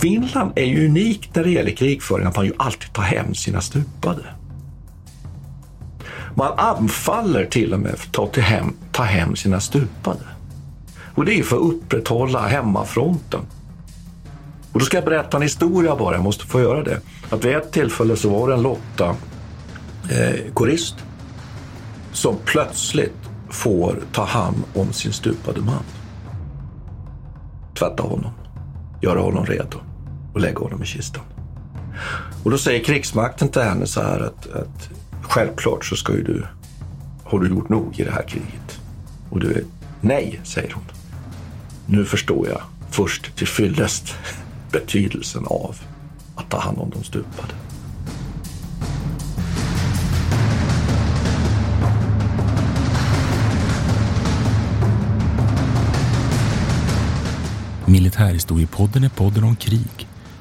Finland är ju unikt när det gäller krigföring, att man ju alltid tar hem sina stupade. Man anfaller till och med för att ta, hem, ta hem sina stupade. Och det är för att upprätthålla hemmafronten. Och då ska jag berätta en historia bara, jag måste få göra det. Att vid ett tillfälle så var det en Lotta, eh, korist, som plötsligt får ta hand om sin stupade man. Tvätta honom, göra honom redo och lägga honom i kistan. Och då säger krigsmakten till henne så här att, att självklart så ska ju du, har du gjort nog i det här kriget? Och du är, nej, säger hon. Nu förstår jag först till fyllest betydelsen av att ta hand om de stupade. Militärhistoriepodden är podden om krig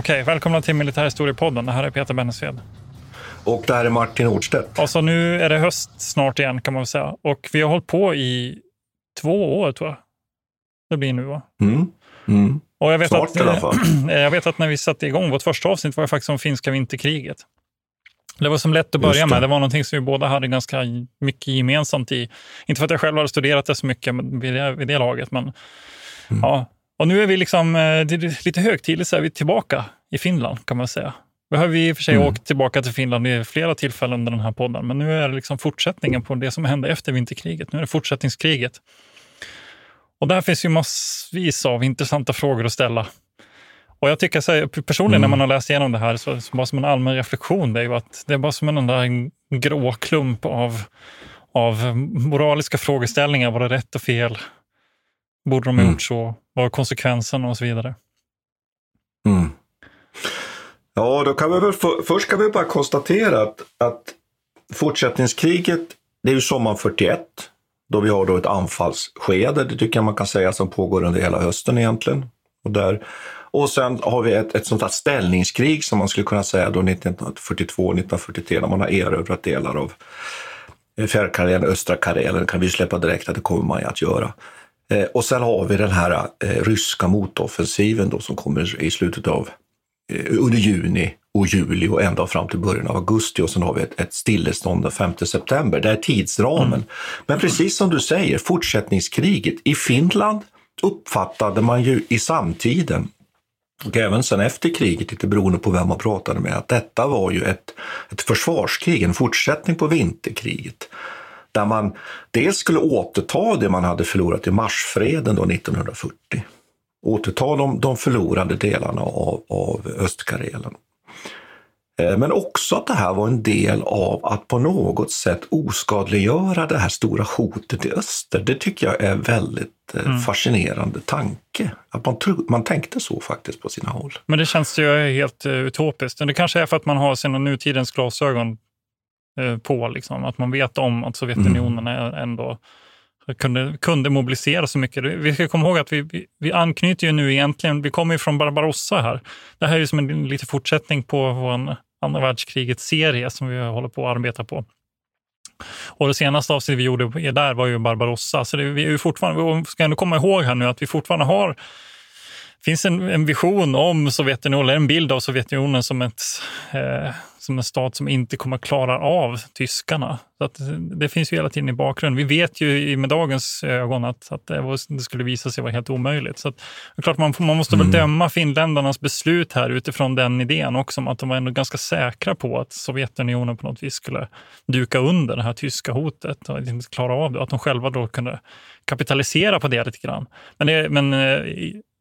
Okej, välkomna till Militärhistoriepodden. Det här är Peter Bennesved. Och det här är Martin Hårdstedt. Alltså nu är det höst snart igen kan man väl säga. Och vi har hållit på i två år tror jag. Det blir nu va? Mm. Mm. Och jag vet, Snart att, i alla fall. jag vet att när vi satte igång vårt första avsnitt var det faktiskt om finska vinterkriget. Det var som lätt att börja det. med. Det var någonting som vi båda hade ganska mycket gemensamt i. Inte för att jag själv hade studerat det så mycket vid det, vid det laget, men Mm. ja. Och nu är vi liksom, eh, är lite högtidligt så är vi tillbaka i Finland kan man säga. Vi har vi i och för sig Mm. åkt tillbaka till Finland vid flera tillfällen under den här podden, men nu är det liksom fortsättningen på det som hände efter vinterkriget. Nu är det fortsättningskriget. Och där finns ju massvis av intressanta frågor att ställa. Och jag tycker så här, personligen Mm. när man har läst igenom det här, så, så bara som en allmän reflektion, det är ju att det är bara som en enda grå klump av, av moraliska frågeställningar. Var det rätt och fel? Borde de ha Mm. gjort så? Vad konsekvenserna och så vidare? Mm. Ja, då kan vi väl för, först kan vi bara konstatera att, att fortsättningskriget, det är ju sommaren 41, då vi har då ett anfallsskede, det tycker jag man kan säga, som pågår under hela hösten egentligen. Och, där, och sen har vi ett, ett sånt här ställningskrig som man skulle kunna säga då 1942-1943 när man har erövrat delar av eh, Fjärrkarelen, östra Karelen, kan vi släppa direkt att det kommer man ju att göra. Eh, och sen har vi den här eh, ryska motoffensiven då som kommer i slutet av eh, under juni och juli och ända fram till början av augusti och sen har vi ett, ett stillestånd den 5 september. Det är tidsramen. Men precis som du säger, fortsättningskriget i Finland uppfattade man ju i samtiden och även sen efter kriget, lite beroende på vem man pratade med, att detta var ju ett, ett försvarskrig, en fortsättning på vinterkriget. Där man dels skulle återta det man hade förlorat i marsfreden då 1940. Återta de, de förlorade delarna av, av Östkarelen. Eh, Men också att det här var en del av att på något sätt oskadliggöra det här stora hotet i öster. Det tycker jag är väldigt eh, fascinerande tanke. Att man, tro, man tänkte så faktiskt på sina håll. Men det känns ju helt uh, utopiskt. Det kanske är för att man har sina nutidens glasögon eh, på. Liksom. Att man vet om att Sovjetunionen är ändå kunde, kunde mobilisera så mycket. Vi ska komma ihåg att vi, vi, vi anknyter ju nu egentligen, vi kommer ju från Barbarossa här. Det här är ju som en liten fortsättning på vår andra världskrigets serie som vi håller på att arbeta på. Och det senaste avsnittet vi gjorde där var ju Barbarossa. Så det, vi är ju fortfarande, vi ska ändå komma ihåg här nu att vi fortfarande har finns en, en vision om Sovjetunionen, eller en bild av Sovjetunionen som, ett, eh, som en stat som inte kommer att klara av tyskarna. Så att, det finns ju hela tiden i bakgrunden. Vi vet ju med dagens ögon att, att det, var, det skulle visa sig vara helt omöjligt. Så att, klart man, man måste mm. väl döma finländarnas beslut här utifrån den idén också, att de var ändå ganska säkra på att Sovjetunionen på något vis skulle duka under det här tyska hotet och inte klara av det. Att de själva då kunde kapitalisera på det lite grann. Men, det, men eh,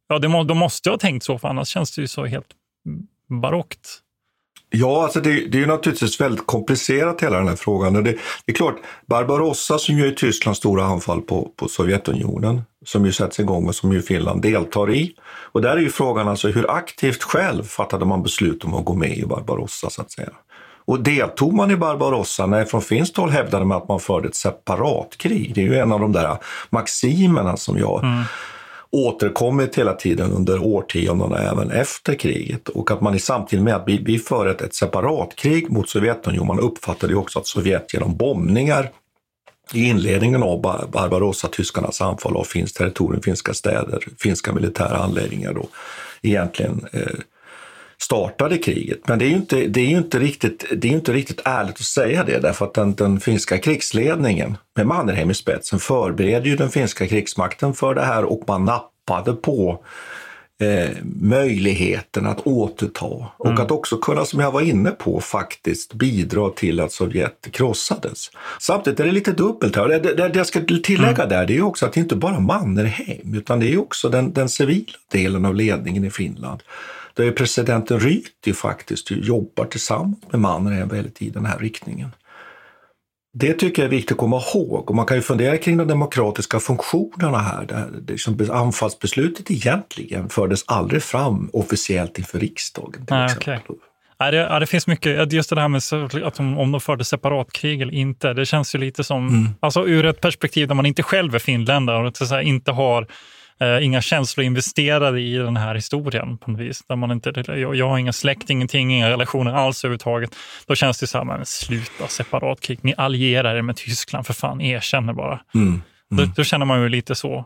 Ja, det må, de måste ha tänkt så, för annars känns det ju så helt barockt. Ja, alltså det, det är ju naturligtvis väldigt komplicerat hela den här frågan. Det, det är klart, Barbarossa som ju är Tysklands stora anfall på, på Sovjetunionen, som ju sätts igång och som ju Finland deltar i. Och där är ju frågan alltså hur aktivt själv fattade man beslut om att gå med i Barbarossa så att säga. Och deltog man i Barbarossa? Nej, från finskt håll hävdade man att man förde ett separatkrig. Det är ju en av de där maximerna som jag mm återkommit hela tiden under årtiondena även efter kriget. Och att man i samtidigt med att vi, vi för ett, ett separatkrig mot Sovjetunionen, man uppfattade ju också att Sovjet genom bombningar i inledningen av Barbarossa-tyskarnas anfall av finskt territorium, finska städer, finska militära anläggningar då egentligen eh, startade kriget. Men det är ju inte, det är inte, riktigt, det är inte riktigt ärligt att säga det därför att den, den finska krigsledningen med Mannerheim i spetsen förbereder ju den finska krigsmakten för det här och man nappade på eh, möjligheten att återta och mm. att också kunna, som jag var inne på, faktiskt bidra till att Sovjet krossades. Samtidigt är det lite dubbelt här. Det, det, det jag ska tillägga mm. där det är också att det inte bara Mannerheim utan det är också den, den civila delen av ledningen i Finland där presidenten Ryti faktiskt jobbar tillsammans med Mannerheim väldigt i den här riktningen. Det tycker jag är viktigt att komma ihåg och man kan ju fundera kring de demokratiska funktionerna här. Där liksom anfallsbeslutet egentligen fördes aldrig fram officiellt inför riksdagen. Till Nej, okay. Ja, det, ja, det finns mycket, just det här med att de, om de förde separatkrig eller inte, det känns ju lite som, mm. alltså ur ett perspektiv där man inte själv är finländare och inte har eh, inga känslor investerade i den här historien på något vis. Där man inte, jag, jag har ingen släkt, ingenting, inga relationer alls överhuvudtaget. Då känns det så här, men sluta separatkrig, ni allierar er med Tyskland, för fan, erkänner bara. Mm. Mm. Då, då känner man ju lite så.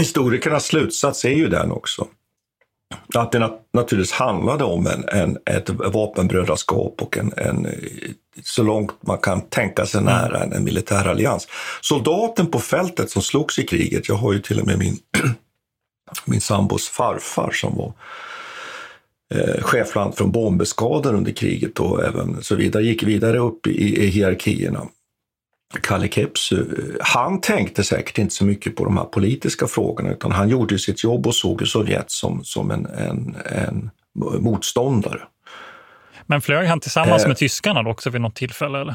Historikernas slutsats är ju den också. att det nat naturligtvis handlade om en, en, ett vapenbrödraskap och en, en, så långt man kan tänka sig nära en, en militär allians. Soldaten på fältet som slogs i kriget, jag har ju till och med min, min sambos farfar som var eh, chefland från bombeskador under kriget och även så vidare, gick vidare upp i, i hierarkierna. Kalle Kepsu, han tänkte säkert inte så mycket på de här politiska frågorna utan han gjorde sitt jobb och såg Sovjet som, som en, en, en motståndare. Men flög han tillsammans eh, med tyskarna också vid något tillfälle? Eller?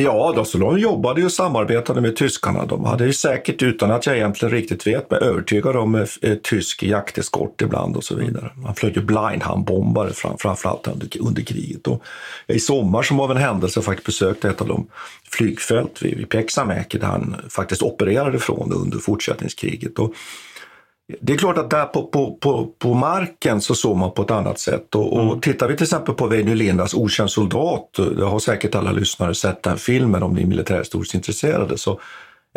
Ja, då, så de jobbade och samarbetade med tyskarna. De hade ju säkert, utan att jag egentligen riktigt vet, men övertygade om eh, eh tysk jakteskort ibland och så vidare. Man flög ju blindhandbombare fram, framförallt under, under kriget. Och I sommar som av en händelse faktiskt besökte ett av de flygfält vid, vid Peksamäki där han faktiskt opererade från under fortsättningskriget. Och det är klart att där på, på, på, på marken så såg man på ett annat sätt. Och, och tittar vi till exempel på Väinö Lindas Okänd soldat, det har säkert alla lyssnare sett den filmen om ni är militärhistoriskt intresserade, så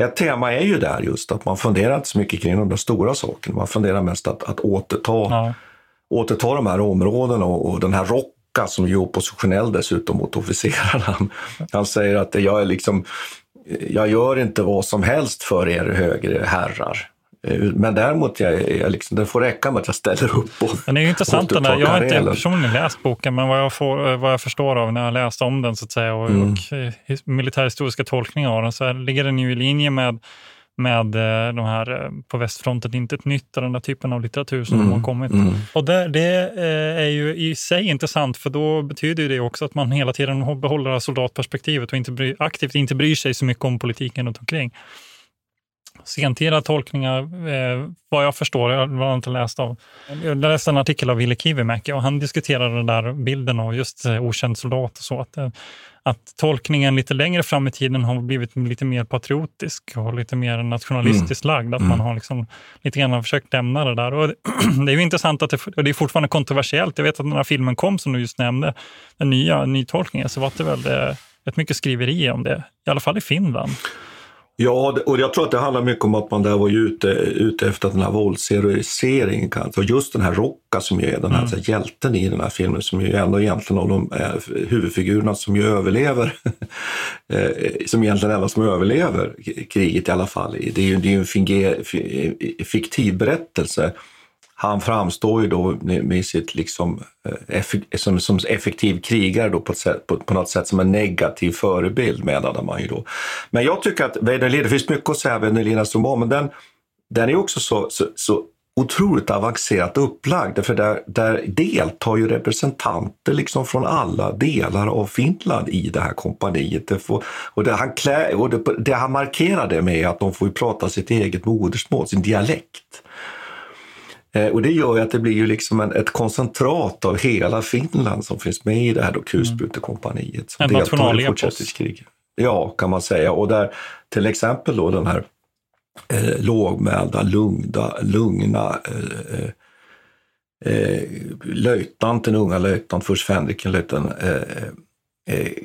ett tema är ju där just att man funderar inte så mycket kring de där stora sakerna. Man funderar mest att, att återta, Ja. återta de här områdena och, och den här Rocka som är oppositionell dessutom mot officerarna. Han, han säger att jag är liksom, jag gör inte vad som helst för er högre herrar. Eh, Men däremot, jag, jag liksom, det får räcka med att jag ställer upp och Den är ju intressant den där. Jag har inte personligen läst boken, men vad jag, får, vad jag förstår av när jag läst om den så att säga och, Mm. och eh, his- militärhistoriska tolkningar av den så här, ligger den ju i linje med, med eh, de här eh, på västfronten, inte ett nytt och den där typen av litteratur som Mm, har kommit. mm. Och det, det eh, är ju i sig intressant för då betyder det också att man hela tiden behåller det soldatperspektivet och inte bry, aktivt inte bryr sig så mycket om politiken runt omkring. Sentida tolkningar, eh, vad jag förstår, jag har inte läst av. Jag läste en artikel av Ville Kivimäki och han diskuterade den där bilden av just eh, okänd soldat och så. Att, eh, att tolkningen lite längre fram i tiden har blivit lite mer patriotisk och lite mer nationalistiskt lagd. Att man har liksom lite grann försökt lämna det där. Och det, är ju intressant att det, och det är fortfarande kontroversiellt. Jag vet att den här filmen kom, som du just nämnde, den nya nytolkningen, så var det väl eh, rätt mycket skriverier om det. I alla fall i Finland. Ja, och jag tror att det handlar mycket om att man där var ute, ute efter den här våldsheroiseringen. Och just den här Rocka som är den här, så här hjälten i den här filmen som är av egentligen av de eh, huvudfigurerna som ju överlever. eh, som egentligen alla som överlever kriget i alla fall. Det är ju, det är ju en finger, fi- fiktiv berättelse. Han framstår ju då med sitt liksom, eh, som, som effektiv krigare då på, ett sätt, på, på något sätt som en negativ förebild menade man ju då. Men jag tycker att Weinerlin, det finns mycket att säga om Weinerlinas roman, men den, den är också så, så, så otroligt avancerat upplagd. För där, där deltar ju representanter liksom från alla delar av Finland i det här kompaniet. Det får, och det han, klä, och det, det han markerar det med är att de får ju prata sitt eget modersmål, sin dialekt. Eh, Och det gör ju att det blir ju liksom en, ett koncentrat av hela Finland som finns med i det här kulsprutekompaniet. som En nationalepos. Ja, kan man säga. Och där till exempel då den här eh, lågmälda, lugna, lugna eh, eh, eh, löjtnanten, unga löjtnant, först Fänriken, löjtnant eh, eh,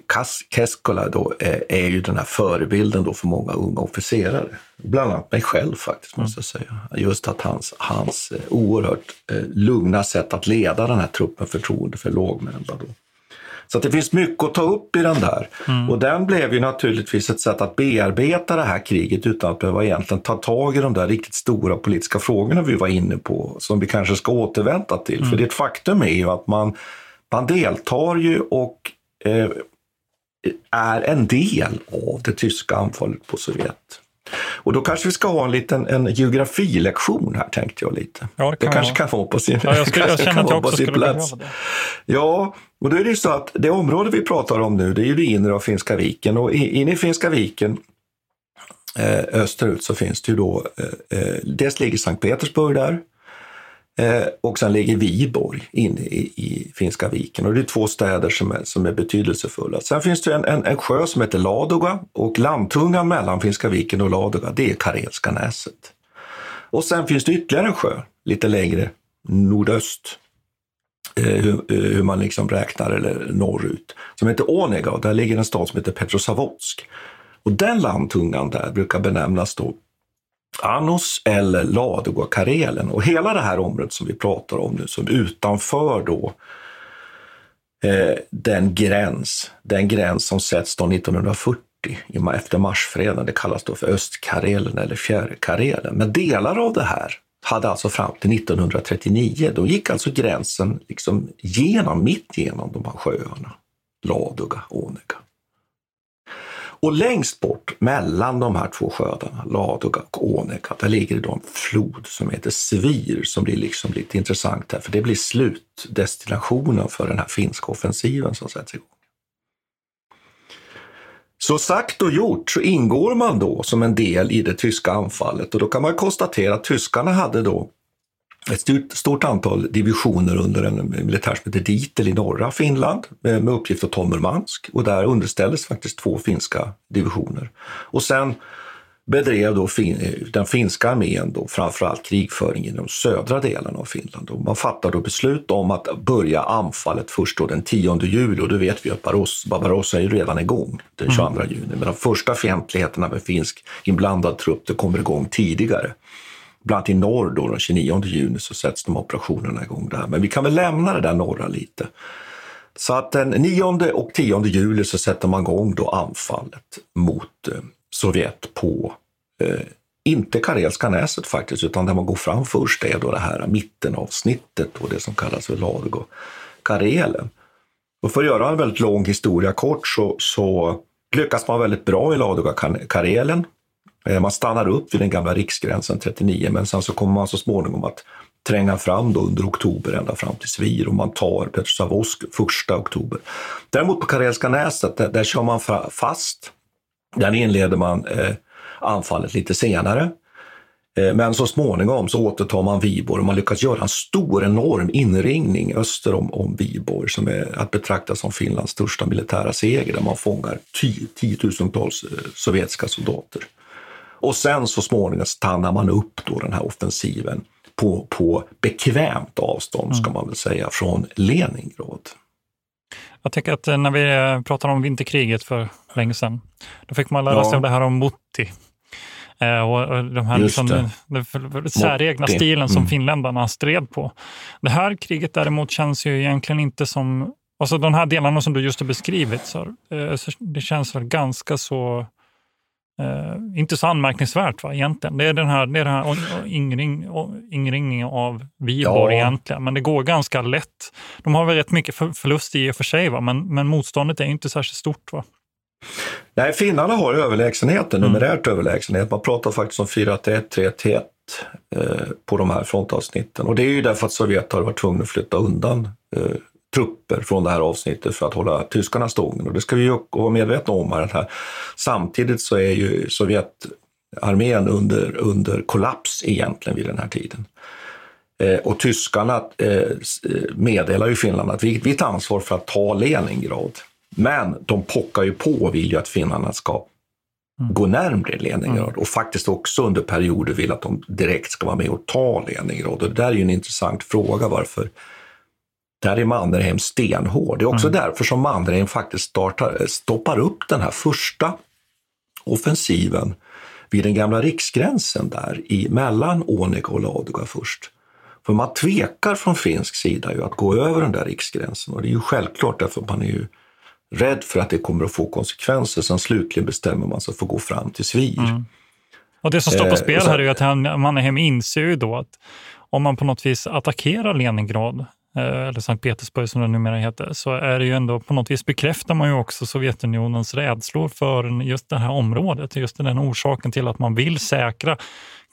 Kas- Keskola då, eh, är ju den här förebilden då för många unga officerare. Bland annat mig själv faktiskt, måste jag säga. Just att hans, hans eh, oerhört eh, lugna sätt att leda den här truppen, förtroende för lågmälda. Då. Så att det finns mycket att ta upp i den där. Och den blev ju naturligtvis ett sätt att bearbeta det här kriget utan att behöva egentligen ta tag i de där riktigt stora politiska frågorna vi var inne på, som vi kanske ska återvända till. För det faktum är ju att man, man deltar ju och eh, är en del av det tyska anfallet på Sovjet. Och då kanske vi ska ha en liten en geografilektion här tänkte jag lite. Ja, det det kan kanske vi kan vara på sin, Ja, jag, skulle, jag kanske känner kan att jag också skulle plats. det. Ja, och då är det ju så att det område vi pratar om nu, det är ju det inre av Finska viken och inne i Finska viken eh, österut så finns det ju då, eh, eh, dels ligger Sankt Petersburg där eh, och sen ligger Viborg inne i, i Finska viken och det är två städer som är, som är betydelsefulla. Sen finns det en, en, en sjö som heter Ladoga och landtungan mellan Finska viken och Ladoga det är Karelska näset. Och sen finns det ytterligare en sjö lite längre nordöst eh, hur, eh, hur man liksom räknar eller norrut, som heter Onega och där ligger en stad som heter Petrosavodsk. Och den landtungan där brukar benämnas då Anos eller Ladoga Karelen. Och hela det här området som vi pratar om nu, som utanför då eh, den gräns, den gräns som sätts då 1940 efter marsfreden, det kallas då för Östkarelen eller Fjärrkarelen. Men delar av det här hade alltså fram till 1939, då gick alltså gränsen liksom genom, mitt genom de här sjöarna, Ladoga, Onega. Och längst bort mellan de här två sjöarna, Ladoga och Åneka, där ligger det då en flod som heter Svir som blir liksom lite intressant här, för det blir slutdestinationen för den här finska offensiven som sätts igång. Så sagt och gjort så ingår man då som en del i det tyska anfallet och då kan man konstatera att tyskarna hade då ett stort, stort antal divisioner under en militär som heter Ditel i norra Finland med, med uppgift att ta Murmansk och där underställdes faktiskt två finska divisioner. Och sen bedrev då fin, den finska armén då framförallt krigföring i de södra delarna av Finland. Och man fattade då beslut om att börja anfallet först då den 10 juli och då vet vi att Barbarossa är ju redan igång den 22 mm. juni. Men de första fientligheterna med finsk inblandad trupp det kommer igång tidigare. Bland annat i norr då, den 29 juni så sätts de operationerna igång där. Men vi kan väl lämna det där norra lite. Så att den 9 och 10 juli så sätter man igång då anfallet mot eh, Sovjet på, eh, inte Karelska näset faktiskt, utan där man går fram först är då det här mittenavsnittet och det som kallas för Ladego Karelen. Och för att göra en väldigt lång historia kort så, så lyckas man väldigt bra i Ladoga-Karelen. Eh, man stannar upp vid den gamla riksgränsen 39, men sen så kommer man så småningom att tränga fram då under oktober ända fram till Svir och man tar Petrozavodsk första oktober. Däremot på Karelska näset, där, där kör man fast där inleder man eh, anfallet lite senare. Eh, men så småningom så återtar man Viborg och man lyckas göra en stor, enorm inringning öster om, om Viborg som är att betrakta som Finlands största militära seger där man fångar tiotusentals eh, sovjetiska soldater. Och sen så småningom stannar man upp då den här offensiven på, på bekvämt avstånd, ska mm. man väl säga, från Leningrad. Jag tycker att eh, när vi eh, pratade om vinterkriget för länge sedan, då fick man lära ja. sig det här om Mutti. Eh, och de här liksom, den säregna stilen som mm. finländarna stred på. Det här kriget däremot känns ju egentligen inte som... Alltså de här delarna som du just har beskrivit, så, så det känns väl ganska så Uh, inte så anmärkningsvärt va, egentligen. Det är den här, det är den här ingring, ingringningen av Viborg ja. egentligen, men det går ganska lätt. De har väl rätt mycket förlust i och för sig, va? Men, men motståndet är inte särskilt stort. va? Nej, finnarna har överlägsenheten, mm. numerärt överlägsenhet. Man pratar faktiskt om 4-1, 3-1 eh, på de här frontavsnitten. Och det är ju därför att Sovjet har varit tvungna att flytta undan eh, trupper från det här avsnittet för att hålla tyskarna stången. Och det ska vi ju vara medvetna om. Här. Samtidigt så är ju Sovjetarmén under, under kollaps egentligen vid den här tiden. Eh, och tyskarna eh, meddelar ju Finland att vi, vi tar ansvar för att ta Leningrad. Men de pockar ju på och vill ju att finnarna ska mm. gå närmre Leningrad mm. och faktiskt också under perioder vill att de direkt ska vara med och ta Leningrad. Och det där är ju en intressant fråga varför där är Mannerheim stenhård. Det är också mm. därför som Mannerheim faktiskt startar, stoppar upp den här första offensiven vid den gamla riksgränsen där i, mellan Onega och Ladoga först. För man tvekar från finsk sida ju att gå över den där riksgränsen och det är ju självklart därför man är ju rädd för att det kommer att få konsekvenser. Sen slutligen bestämmer man sig för att gå fram till Svir. Mm. Och det som står på eh, spel här är ju att Mannerheim inser ju då att om man på något vis attackerar Leningrad Eh, eller Sankt Petersburg som det numera heter, så är det ju ändå på något vis bekräftar man ju också Sovjetunionens rädslor för just det här området, just den orsaken till att man vill säkra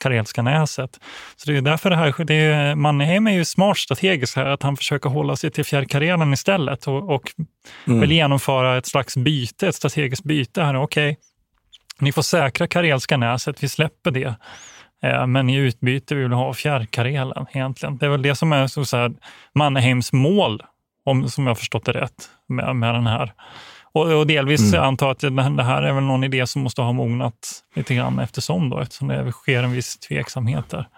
Karelska näset. Så det är därför det här, det är, Mannerheim är ju smart strategiskt här, att han försöker hålla sig till Fjärrkarelen istället och, och mm. vill genomföra ett slags byte, ett strategiskt byte här. Okej, okay, ni får säkra Karelska näset, vi släpper det. Eh, men i utbyte vill vi ha fjärrkarelen egentligen. Det är väl det som är så, så här, Mannheims mål, om, som jag förstått det rätt, med, med den här. Och, och delvis mm. antar jag att det här är väl någon idé som måste ha mognat lite grann eftersom då, eftersom det sker en viss tveksamhet där.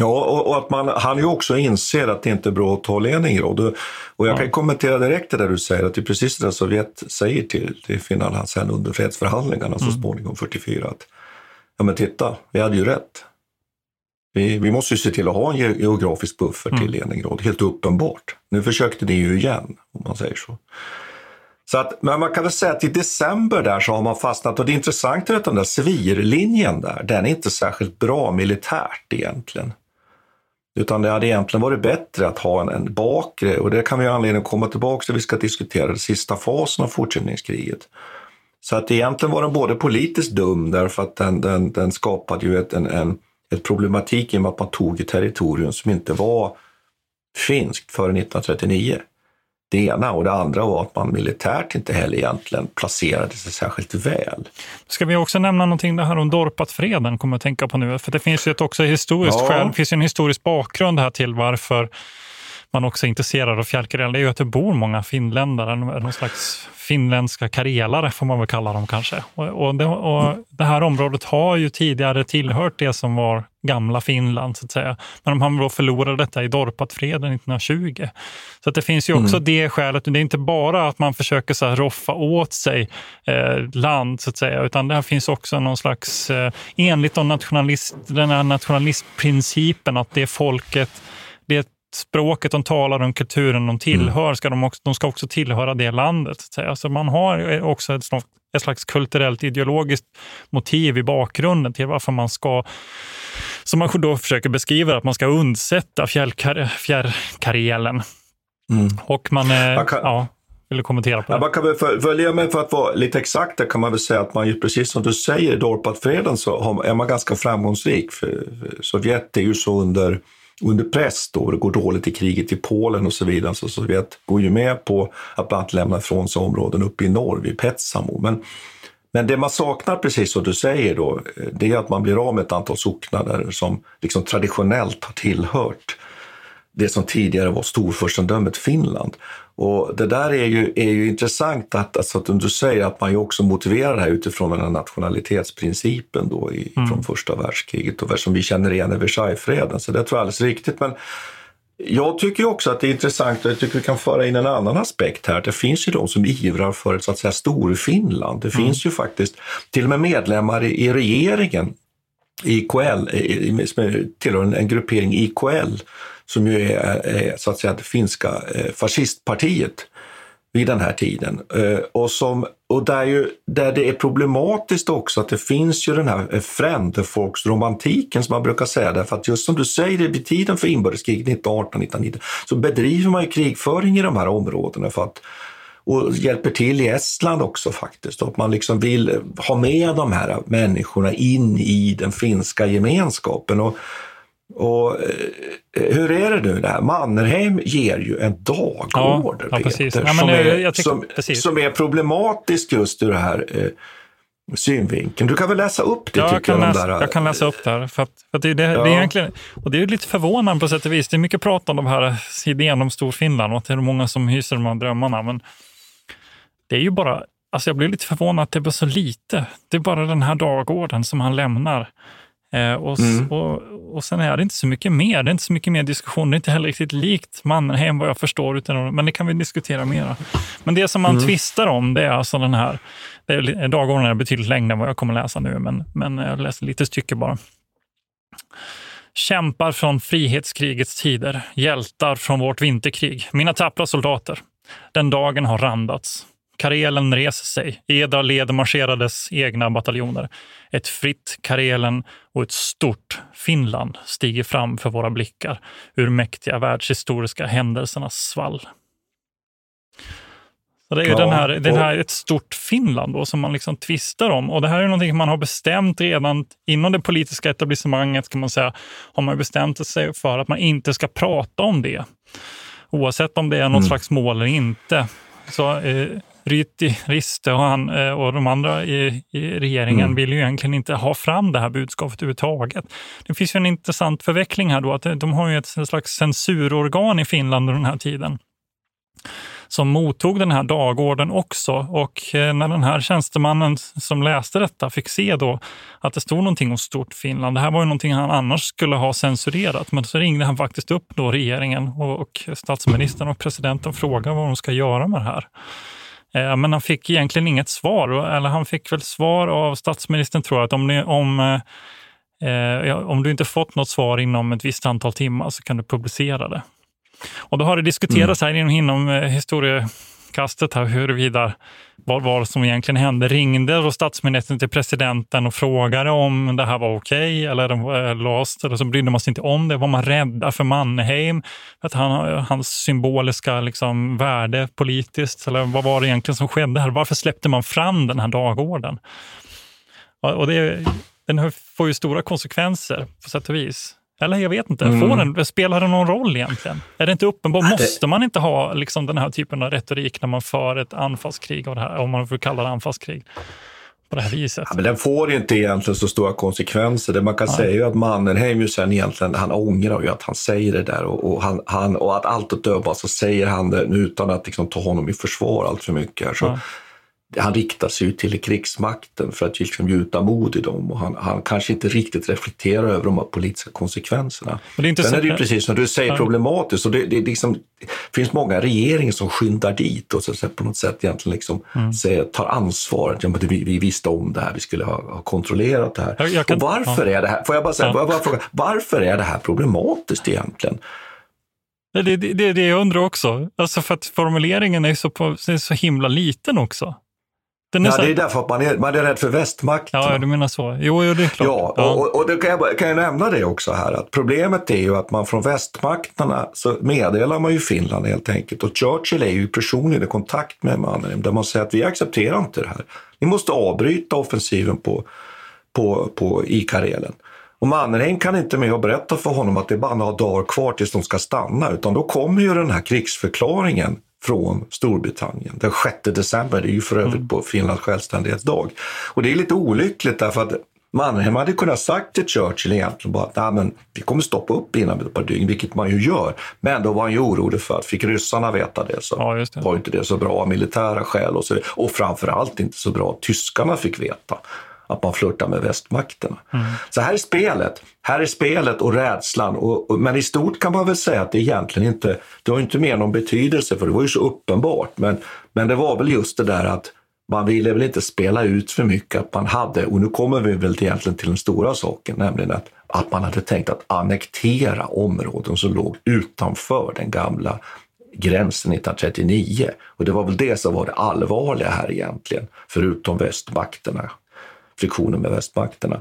Ja, och, att man, han ju också inser att det inte är bra att ta Leningrad. Och, och jag ja. kan kommentera direkt det där du säger, att det är precis det Sovjet säger till, till Finland sen under fredsförhandlingarna mm. så småningom 44. Att ja men titta, vi hade ju rätt. Vi, vi måste ju se till att ha en geografisk buffert mm. till Leningrad, helt uppenbart. Nu försökte ni ju igen, om man säger så. Så att, men man kan väl säga att i december där så har man fastnat och det är intressant att den där svirlinjen där, den är inte särskilt bra militärt egentligen. Utan det hade egentligen varit bättre att ha en, en bakre, och det kan vi ha anledning att komma tillbaka till, vi ska diskutera den sista fasen av fortsättningskriget. Så att egentligen var den både politiskt dum därför att den, den, den skapade ju ett, en, en, ett problematik i och med att man tog ett territorium som inte var finskt före 1939. Det ena och det andra var att man militärt inte heller egentligen placerade sig särskilt väl. Ska vi också nämna någonting det här om Dorpatfreden, kommer jag att tänka på nu, för det finns ju ett också historiskt ja. skäl, finns en historisk bakgrund här till varför man också är intresserad av fjällkarelen, är ju att det bor många finländare, någon slags finländska karelare får man väl kalla dem kanske. Och, och, det, och det här området har ju tidigare tillhört det som var gamla Finland, så att säga. Men de har då förlorat detta i Dorpatfreden 1920. Så det finns ju också mm. det skälet. Det är inte bara att man försöker så roffa åt sig eh, land, så att säga, utan det finns också någon slags, eh, enligt de nationalist, den här nationalistprincipen, att det folket, det språket de talar, om kulturen de tillhör, mm. ska de, också, de ska också tillhöra det landet. Så alltså man har också ett, ett slags kulturellt ideologiskt motiv i bakgrunden till varför man ska, som man då försöker beskriva, att man ska undsätta fjällkarelen. Mm. Och man, kan, ja, vill du kommentera på det? Man kan väl följa med för att vara lite exakt kan man väl säga att man ju precis som du säger i Dorpatfreden så är man ganska framgångsrik. För Sovjet är ju så under under press då, det går dåligt i kriget i Polen och så vidare. Så Sovjet går ju med på att bland annat lämna ifrån sig områden uppe i norr vid Petsamo. Men, men det man saknar, precis som du säger, då, det är att man blir av med ett antal socknader som liksom traditionellt har tillhört det som tidigare var storfurstendömet Finland. Och det där är ju, är ju intressant att, alltså, att du säger att man ju också motiverar det här utifrån den här nationalitetsprincipen då i, mm. från första världskriget och som vi känner igen i Versaillesfreden. Så det tror jag är alldeles riktigt. Men jag tycker också att det är intressant och jag tycker vi kan föra in en annan aspekt här. Det finns ju de som ivrar för ett så att säga Storfinland. Det mm. finns ju faktiskt till och med medlemmar i, i regeringen, IKL, som tillhör en, en gruppering IKL, som ju är, är så att säga det finska eh, fascistpartiet vid den här tiden. Eh, och, som, och där, ju, där det är problematiskt också att det finns ju den här eh, frändefolksromantiken som man brukar säga, därför att just som du säger, vid tiden för inbördeskriget 1918-1919 så bedriver man ju krigföring i de här områdena för att och hjälper till i Estland också faktiskt. Att man liksom vill ha med de här människorna in i den finska gemenskapen. Och och, eh, hur är det nu? Det här? Mannerheim ger ju en dagorder, ja, Peter, ja, som, är, tycker, som, som, är problematisk just ur det här eh, synvinkeln. Du kan väl läsa upp det? Ja, jag, kan läsa, där, jag kan läsa upp det här. För att, för att det, det, ja. det, är egentligen, och det är lite förvånande på sätt och vis. Det är mycket prat om de här idén om Storfinland och att det är många som hyser de här drömmarna. Men det är ju bara, alltså jag blir lite förvånad att det blir så lite. Det är bara den här dagorden som han lämnar. Eh, och, mm. och, och sen är det inte så mycket mer. Det är inte så mycket mer diskussion. Det är inte heller riktigt likt Mannerheim vad jag förstår, utan, men det kan vi diskutera mera. Men det som man mm. tvistar om, det är alltså den här, dagordningen är betydligt längre än vad jag kommer läsa nu, men, men jag läser lite stycke bara. Kämpar från frihetskrigets tider, hjältar från vårt vinterkrig, mina tappra soldater. Den dagen har randats. Karelen reser sig. I edra led marscherades egna bataljoner. Ett fritt Karelen och ett stort Finland stiger fram för våra blickar ur mäktiga världshistoriska händelsernas svall. Så det är ju ja, den här, den här ett stort Finland då, som man liksom tvistar om. Och det här är någonting man har bestämt redan inom det politiska etablissemanget, kan man säga, har man bestämt sig för att man inte ska prata om det. Oavsett om det är något mm. slags mål eller inte. Så eh, Ryti, Riste och, han, eh, och de andra i, i regeringen mm. vill ju egentligen inte ha fram det här budskapet överhuvudtaget. Det finns ju en intressant förveckling här då, att de har ju ett slags censurorgan i Finland under den här tiden som mottog den här dagorden också. Och eh, när den här tjänstemannen som läste detta fick se då att det stod någonting om Stort Finland. Det här var ju någonting han annars skulle ha censurerat, men så ringde han faktiskt upp då regeringen och statsministern och presidenten och frågade vad de ska göra med det här. Eh, men han fick egentligen inget svar, eller han fick väl svar av statsministern tror jag, att om, ni, om, eh, om du inte fått något svar inom ett visst antal timmar så kan du publicera det. Och då har det diskuterats mm. här inom, inom eh, kastet här huruvida vad var som egentligen hände. Ringde då statsministern till presidenten och frågade om det här var okej okay, eller var eller så brydde man sig inte om det. Var man rädda för Mannerheim? Att han, hans symboliska liksom, värde politiskt? Eller vad var det egentligen som skedde här? Varför släppte man fram den här dagorden? Och det, den får ju stora konsekvenser på sätt och vis. Eller jag vet inte, mm. får den, spelar det någon roll egentligen? Är det inte uppenbart? Måste man inte ha liksom, den här typen av retorik när man för ett anfallskrig, av det här, om man får kalla det anfallskrig, på det här viset. Ja, men den får inte egentligen så stora konsekvenser. Det man kan Nej. säga är ju att Mannerheim ju sen egentligen, han ångrar ju att han säger det där och, och, han, han, och att allt att döma så säger han det utan att liksom ta honom i försvar allt för mycket. Så Ja. Han riktar sig ju till krigsmakten för att liksom gjuta mod i dem och han, han kanske inte riktigt reflekterar över de politiska konsekvenserna. Men det är inte Sen är det ju precis som du säger problematiskt och det, det, liksom, det finns många regeringar som skyndar dit och så, på något sätt egentligen liksom Mm. säger, tar ansvar. Ja, vi, vi visste om det här, vi skulle ha, ha kontrollerat det här. Jag- jag kan- och varför ja. är det här, får jag bara, säga, Ja. får jag bara fråga, varför är det här problematiskt egentligen? Det är det, det, det jag undrar också. Alltså för att formuleringen är så, på, är så himla liten också. Den är Ja, så det är därför att man är, man är rädd för västmakten. ja, du menar så. Jo, jo det är klart. Ja, och, och det kan jag, kan jag nämna det också här att problemet är ju att man från västmakterna så meddelar man ju Finland helt enkelt och Churchill är ju personligen i kontakt med mannen där man säger att vi accepterar inte det här. Ni måste avbryta offensiven på, på, på, i Karelen. Och Mannerheim kan inte med och berätta för honom att det är bara några dagar kvar tills de ska stanna utan då kommer ju den här krigsförklaringen från Storbritannien den 6 december. Det är ju för övrigt på Finlands självständighetsdag. Och det är lite olyckligt därför att Mannerheim hade kunnat sagt till Churchill egentligen bara att Nej, men vi kommer stoppa upp inom ett par dygn, vilket man ju gör. Men då var han ju orolig för att fick ryssarna veta det så Ja, det. var inte det så bra av militära skäl och, så, och framförallt inte så bra att tyskarna fick veta att man flörtar med västmakterna. Så här är spelet. Här är spelet och rädslan. Och, och, men i stort kan man väl säga att det egentligen inte, det har inte mer någon betydelse för det var ju så uppenbart. Men, men det var väl just det där att man ville väl inte spela ut för mycket att man hade, och nu kommer vi väl egentligen till den stora saken, nämligen att, att man hade tänkt att annektera områden som låg utanför den gamla gränsen 1939. Och det var väl det som var det allvarliga här egentligen, förutom västmakterna, friktionen med västmakterna.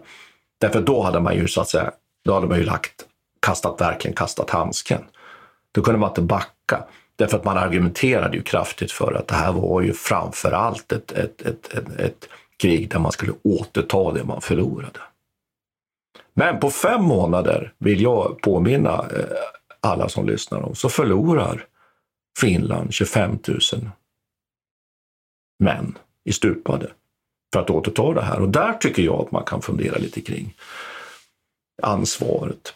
Därför då hade man ju så att säga, då hade man ju lagt, kastat, verkligen kastat handsken. Då kunde man inte backa. Därför att man argumenterade ju kraftigt för att det här var ju framför allt ett, ett, ett, ett, ett krig där man skulle återta det man förlorade. Men på fem månader, vill jag påminna eh, alla som lyssnar om, så förlorar Finland 25 000 män i stupade för att återta det här. Och där tycker jag att man kan fundera lite kring ansvaret.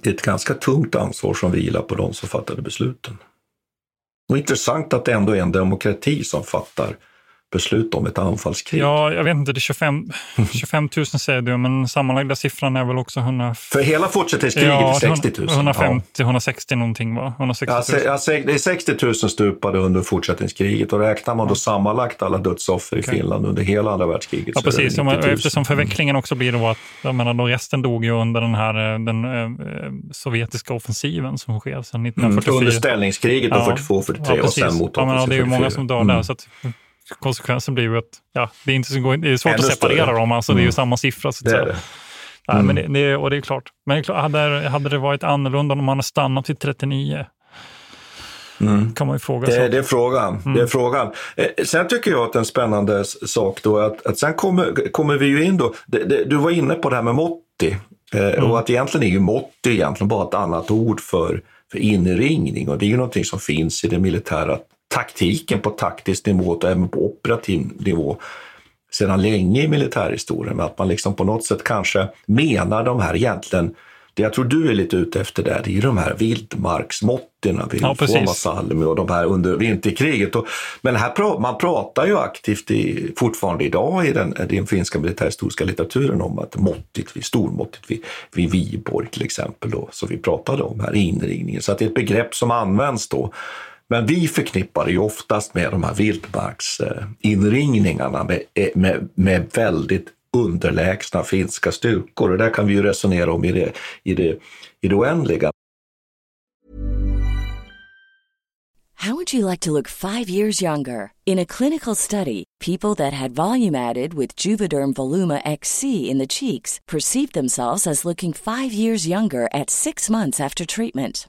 Det är ett ganska tungt ansvar som vilar på de som fattade besluten. Och intressant att det ändå är en demokrati som fattar beslut om ett anfallskrig. Ja, jag vet inte, det är 25, 25 000 säger du, men sammanlagda siffran är väl också 100... För hela fortsättningskriget är 60 000. 150, 160 någonting va? 160 Ja, 000. se- ja, det är 60 000 stupade under fortsättningskriget och räknar man då sammanlagt alla dödsoffer i Okej. Finland under hela andra världskriget Ja, så precis. 90 000. Eftersom förvecklingen också blir då att jag menar, då resten dog ju under den här eh, den, eh, sovjetiska offensiven som sker sedan Mm, 1944. under ställningskriget då, 42-43 och precis. sen mot ja, men, Det är ju många som dör Mm. där. Så att konsekvensen blir ju att ja, det är, inte så, det är svårt Ännu att separera större. dem. Alltså, Det är ju Mm. samma siffra. Så att Det är det. Nej, Mm. men det, det, och det är klart. Men det hade, hade det varit annorlunda om man hade stannat till 39? Mm. Kan man ju fråga Det, det är frågan. Mm. Det är frågan. Eh, sen tycker jag att en spännande sak då är att, att sen kommer, kommer vi ju in då, det, det, du var inne på det här med Motti eh, Mm. och att egentligen är ju Motti egentligen bara ett annat ord för, för inringning och det är ju någonting som finns i den militära taktiken på taktisk nivå och även på operativ nivå sedan länge i militärhistorien. Att man liksom på något sätt kanske menar de här egentligen det jag tror du är lite ute efter där, det är ju de här vildmarksmåtterna, Ja, precis. Salmi och de här under vinterkriget. Och, men här pra, man pratar ju aktivt i, fortfarande idag i den, den finska militärhistoriska litteraturen om att måttigt, vid, stormåttigt vid, vid Viborg till exempel, då, som vi pratade om här, inringningen. Så att det är ett begrepp som används då. Men vi förknippar det ju oftast med de här vildmarksinringningarna med, eh, med, med väldigt underlägsna finska styrkor. Och där kan vi ju resonera om i det, i det, i det oändliga. How would you like to look five years younger? In a clinical study, people that had volume added with Juvederm Voluma XC in the cheeks perceived themselves as looking five years younger at six months after treatment.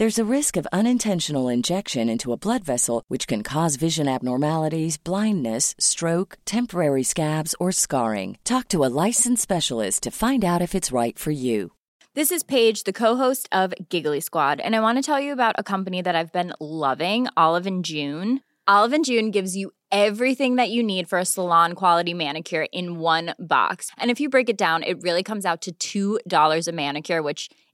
There's a risk of unintentional injection into a blood vessel, which can cause vision abnormalities, blindness, stroke, temporary scabs, or scarring. Talk to a licensed specialist to find out if it's right for you. This is Paige, the co-host of Giggly Squad, and I want to tell you about a company that I've been loving, Olive and June. Olive and June gives you everything that you need for a salon quality manicure in one box. And if you break it down, it really comes out to $2 a manicure, which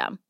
system.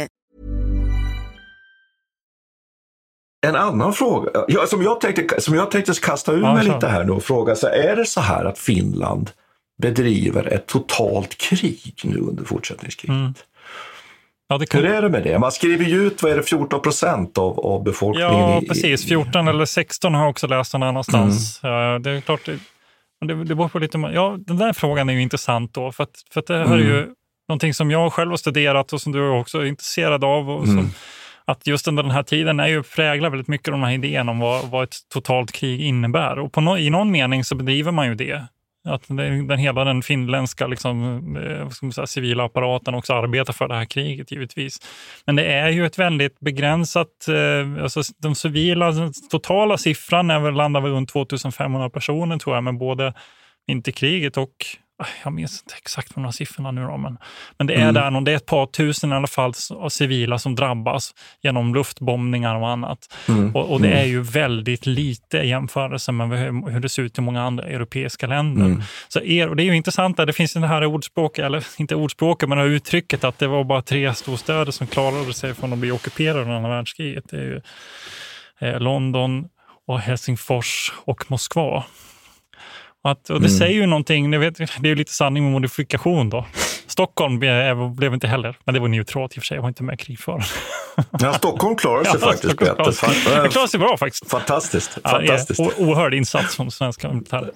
En annan fråga, ja, som, jag tänkte, som jag tänkte kasta ur Ja, mig lite här nu och fråga, så är det så här att Finland bedriver ett totalt krig nu under fortsättningskriget? Mm. Ja, det Hur är det med det? Man skriver ju ut, vad är det, 14 procent av, av befolkningen? Ja, precis. 14 eller 16 har jag också läst någon annanstans. Ja, det är klart, det, det, beror på lite... Ja, den där frågan är ju intressant då, för att, för att det här är ju någonting som jag själv har studerat och som du också är intresserad av. Och som, Mm. Att just under den här tiden är ju, präglar väldigt mycket av de här idéerna om vad, vad ett totalt krig innebär. Och på no, i någon mening så bedriver man ju det. Att den, den, hela den finländska liksom, eh, ska man säga, civila apparaten också arbetar för det här kriget givetvis. Men det är ju ett väldigt begränsat, eh, alltså de civila, den totala siffran är väl, landar väl runt 2500 personer tror jag, med både vinterkriget och jag minns inte exakt de här siffrorna nu då, men, men det är Mm. där, det är ett par tusen i alla fall av civila som drabbas genom luftbombningar och annat. Mm. Och, och det Mm. är ju väldigt lite i jämförelse med hur, hur det ser ut i många andra europeiska länder. Mm. Så er, och det är ju intressant, där, det finns det här ordspråket, eller inte ordspråket, men det här uttrycket att det var bara tre storstäder som klarade sig från att bli ockuperade under andra världskriget. Det är ju eh, London, och Helsingfors och Moskva. Att, och det Mm. säger ju någonting, vet, det är ju lite sanning med modifikation då. Stockholm blev, blev inte heller, men det var neutralt i och för sig, jag var inte med i krigföringen. Ja, Stockholm klarar sig Ja, faktiskt, Stockholm sig- Det klarar sig bra faktiskt. Fantastiskt. Ja, fantastiskt. o- oerhörd insats från svenska militären.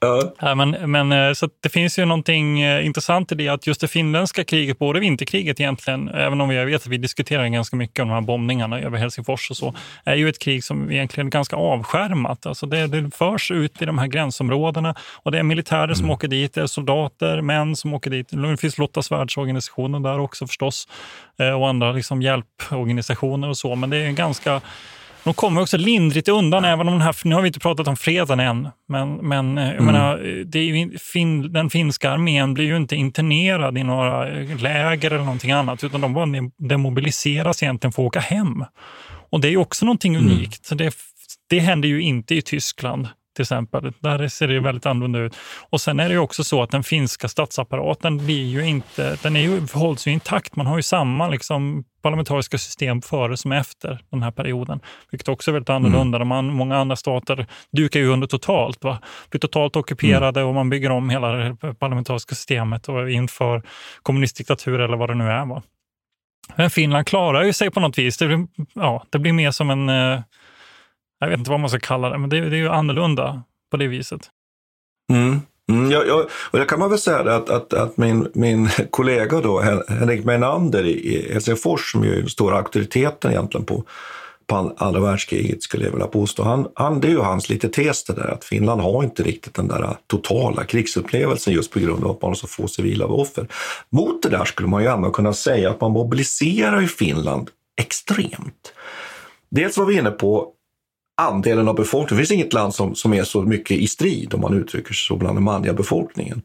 Ja. Ja, men, men, eh, så det finns ju någonting eh, intressant i det att just det finländska kriget, både vinterkriget egentligen, även om jag vet att vi diskuterar ganska mycket om de här bombningarna över Helsingfors och så, är ju ett krig som egentligen är ganska avskärmat. Alltså det, det förs ut i de här gränsområdena och det är militärer som åker dit, det är soldater, män som åker dit. Det finns Lottas världsorganisationen där också förstås eh, och andra liksom hjälporganisationer och så, men det är en ganska de kommer också lindrigt undan, även om den här, nu har vi inte pratat om freden än, men, men eh, jag Mm. menar, det är ju, in- fin, den finska armén blir ju inte internerad i några eh, läger eller någonting annat, utan de bara demobiliseras egentligen för att åka hem. Och det är ju också någonting Mm. unikt. Så Det, det händer ju inte i Tyskland till exempel. Där ser det ju väldigt annorlunda ut. Och sen är det ju också så att den finska statsapparaten blir ju inte, den är ju, hålls ju intakt. Man har ju samma liksom, parlamentariska system före som efter den här perioden. Vilket också är väldigt annorlunda. Man, många andra stater dukar ju under totalt. Va? Blir totalt ockuperade och man bygger om hela det parlamentariska systemet och inför kommunistdiktatur eller vad det nu är. Va? Men Finland klarar ju sig på något vis. Det blir, ja, det blir mer som en, eh, jag vet inte vad man ska kalla det, men det, det är ju annorlunda på det viset. Mm. Mm, jag, jag, och det kan man väl säga det att, att, att min, min kollega då, Henrik Meinander i i Helsingfors, som ju är den stora auktoriteten egentligen på, på andra världskriget skulle jag vilja påstå. Han, han, det är ju hans lite tes det där att Finland har inte riktigt den där totala krigsupplevelsen just på grund av att man har så få civila offer. Mot det där skulle man ju ändå kunna säga att man mobiliserar i Finland extremt. Dels var vi inne på andelen av befolkningen. Det finns inget land som, som är så mycket i strid, om man uttrycker sig så, bland den manliga befolkningen.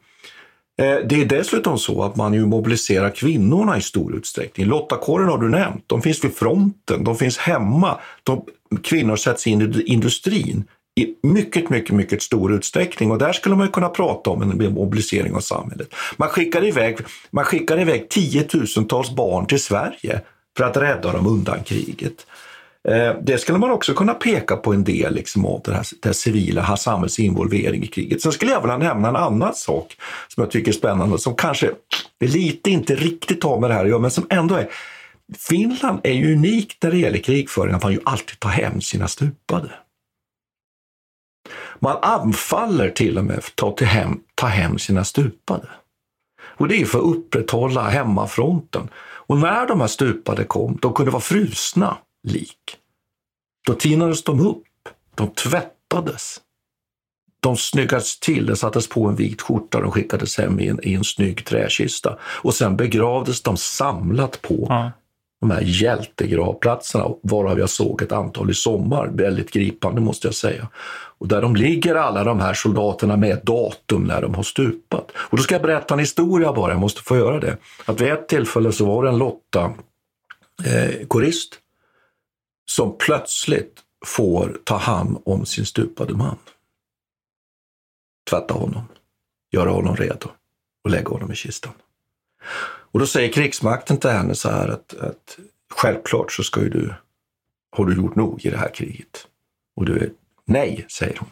Eh, det är dessutom så att man ju mobiliserar kvinnorna i stor utsträckning. Lottakåren har du nämnt. De finns vid fronten, de finns hemma. De, kvinnor sätts in i industrin i mycket, mycket, mycket stor utsträckning och där skulle man kunna prata om en mobilisering av samhället. Man skickar iväg, man skickar iväg tiotusentals barn till Sverige för att rädda dem undan kriget. Eh, det skulle man också kunna peka på en del liksom, av det här, det här civila samhällsinvolvering i kriget. Sen skulle jag vilja nämna en annan sak som jag tycker är spännande, som kanske lite inte riktigt har med det här att göra, men som ändå är Finland är ju unikt när det gäller krigföring, att man ju alltid tar hem sina stupade. Man anfaller till och med för att ta, hem, ta hem sina stupade. Och det är för att upprätthålla hemmafronten. Och när de här stupade kom, de kunde vara frusna lik. Då tinades de upp, de tvättades. De snyggades till, det sattes på en vit skjorta och skickades hem i en, i en snygg träkista. Och sen begravdes de samlat på ja. de här hjältegravplatserna, varav jag såg ett antal i sommar. Väldigt gripande måste jag säga. Och där de ligger alla de här soldaterna med datum när de har stupat. Och då ska jag berätta en historia bara, jag måste få göra det. Att vid ett tillfälle så var det en Lotta eh, korist som plötsligt får ta hand om sin stupade man. Tvätta honom, göra honom redo och lägga honom i kistan. Och då säger krigsmakten till henne så här att, att självklart så ska ju du, har du gjort nog i det här kriget. Och du är, nej, säger hon.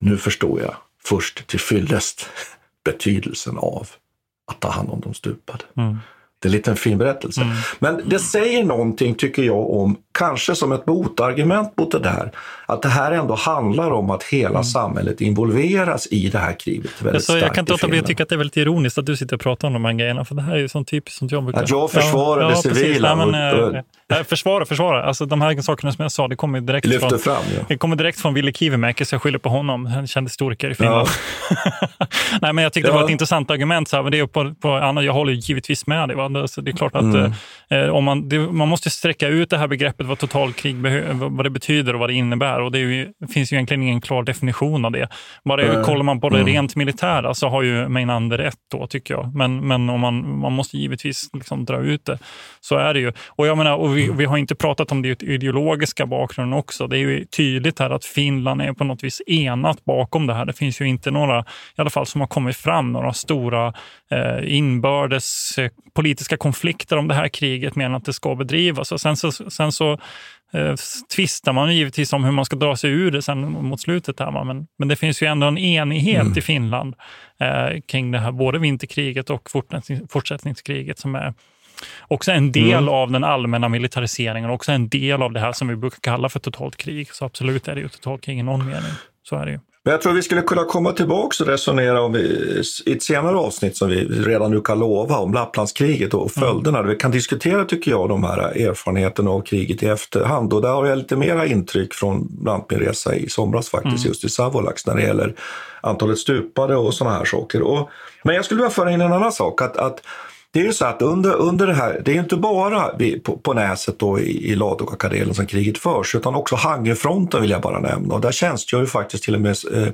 Nu förstår jag först till fyllest betydelsen av att ta hand om de stupade. Mm. Det är en liten fin berättelse. Mm. Men det säger någonting, tycker jag, om, kanske som ett motargument mot det där, att det här ändå handlar om att hela mm. samhället involveras i det här kriget. Väldigt jag, jag kan inte låta bli att tycka att det är väldigt ironiskt att du sitter och pratar om de här grejerna, för det här är ju sånt typiskt som jag brukar... Att jag försvarar ja, det ja, civila. Nej, men, äh, försvara, försvara. Alltså, de här sakerna som jag sa, det kommer direkt Lyfter från, fram, ja. det kommer direkt från Ville Kivimäki, så jag skyller på honom, en känd historiker i Finland. Ja. nej, men jag tyckte det var ett intressant argument. Så här, men det är på, på, Anna, jag håller givetvis med dig. Va? Det, det är klart att mm. eh, om man, det, man måste sträcka ut det här begreppet vad totalkrig vad det betyder och vad det innebär. Och det, ju, det finns ju egentligen ingen klar definition av det. Bara mm. kollar man på det mm. rent militära så har ju Meinander rätt då, tycker jag. Men, men om man, man måste givetvis liksom dra ut det. Så är det ju. Och jag menar, och vi, vi har inte pratat om det ideologiska bakgrunden också. Det är ju tydligt här att Finland är på något vis enat bakom det här. Det finns ju inte några, i alla fall som har kommit fram, några stora eh, inbördes eh, politiska konflikter om det här kriget mer än att det ska bedrivas. Och sen så, sen så eh, tvistar man givetvis om hur man ska dra sig ur det sen mot slutet. Här, men, men det finns ju ändå en enighet mm. i Finland eh, kring det här, både vinterkriget och fortsättningskriget som är också en del mm. av den allmänna militariseringen och också en del av det här som vi brukar kalla för totalt krig. Så absolut är det ju totalt krig i någon mening. Så är det ju. Men jag tror vi skulle kunna komma tillbaka och resonera om i ett senare avsnitt som vi redan nu kan lova om Lapplandskriget och mm. följderna. Mm. Vi kan diskutera, tycker jag, de här erfarenheterna av kriget i efterhand. Och där har jag lite mera intryck från bland annat min resa i somras faktiskt, mm. just i Savolax när det gäller antalet stupade och sådana här saker. Och, men jag skulle vilja föra in en annan sak. att, att det är ju så att under, under det här, det är inte bara på, på Näset då i, i Ladugårdskadelen som kriget förs, utan också Hangöfronten vill jag bara nämna. Och där tjänstgör ju faktiskt till och med eh,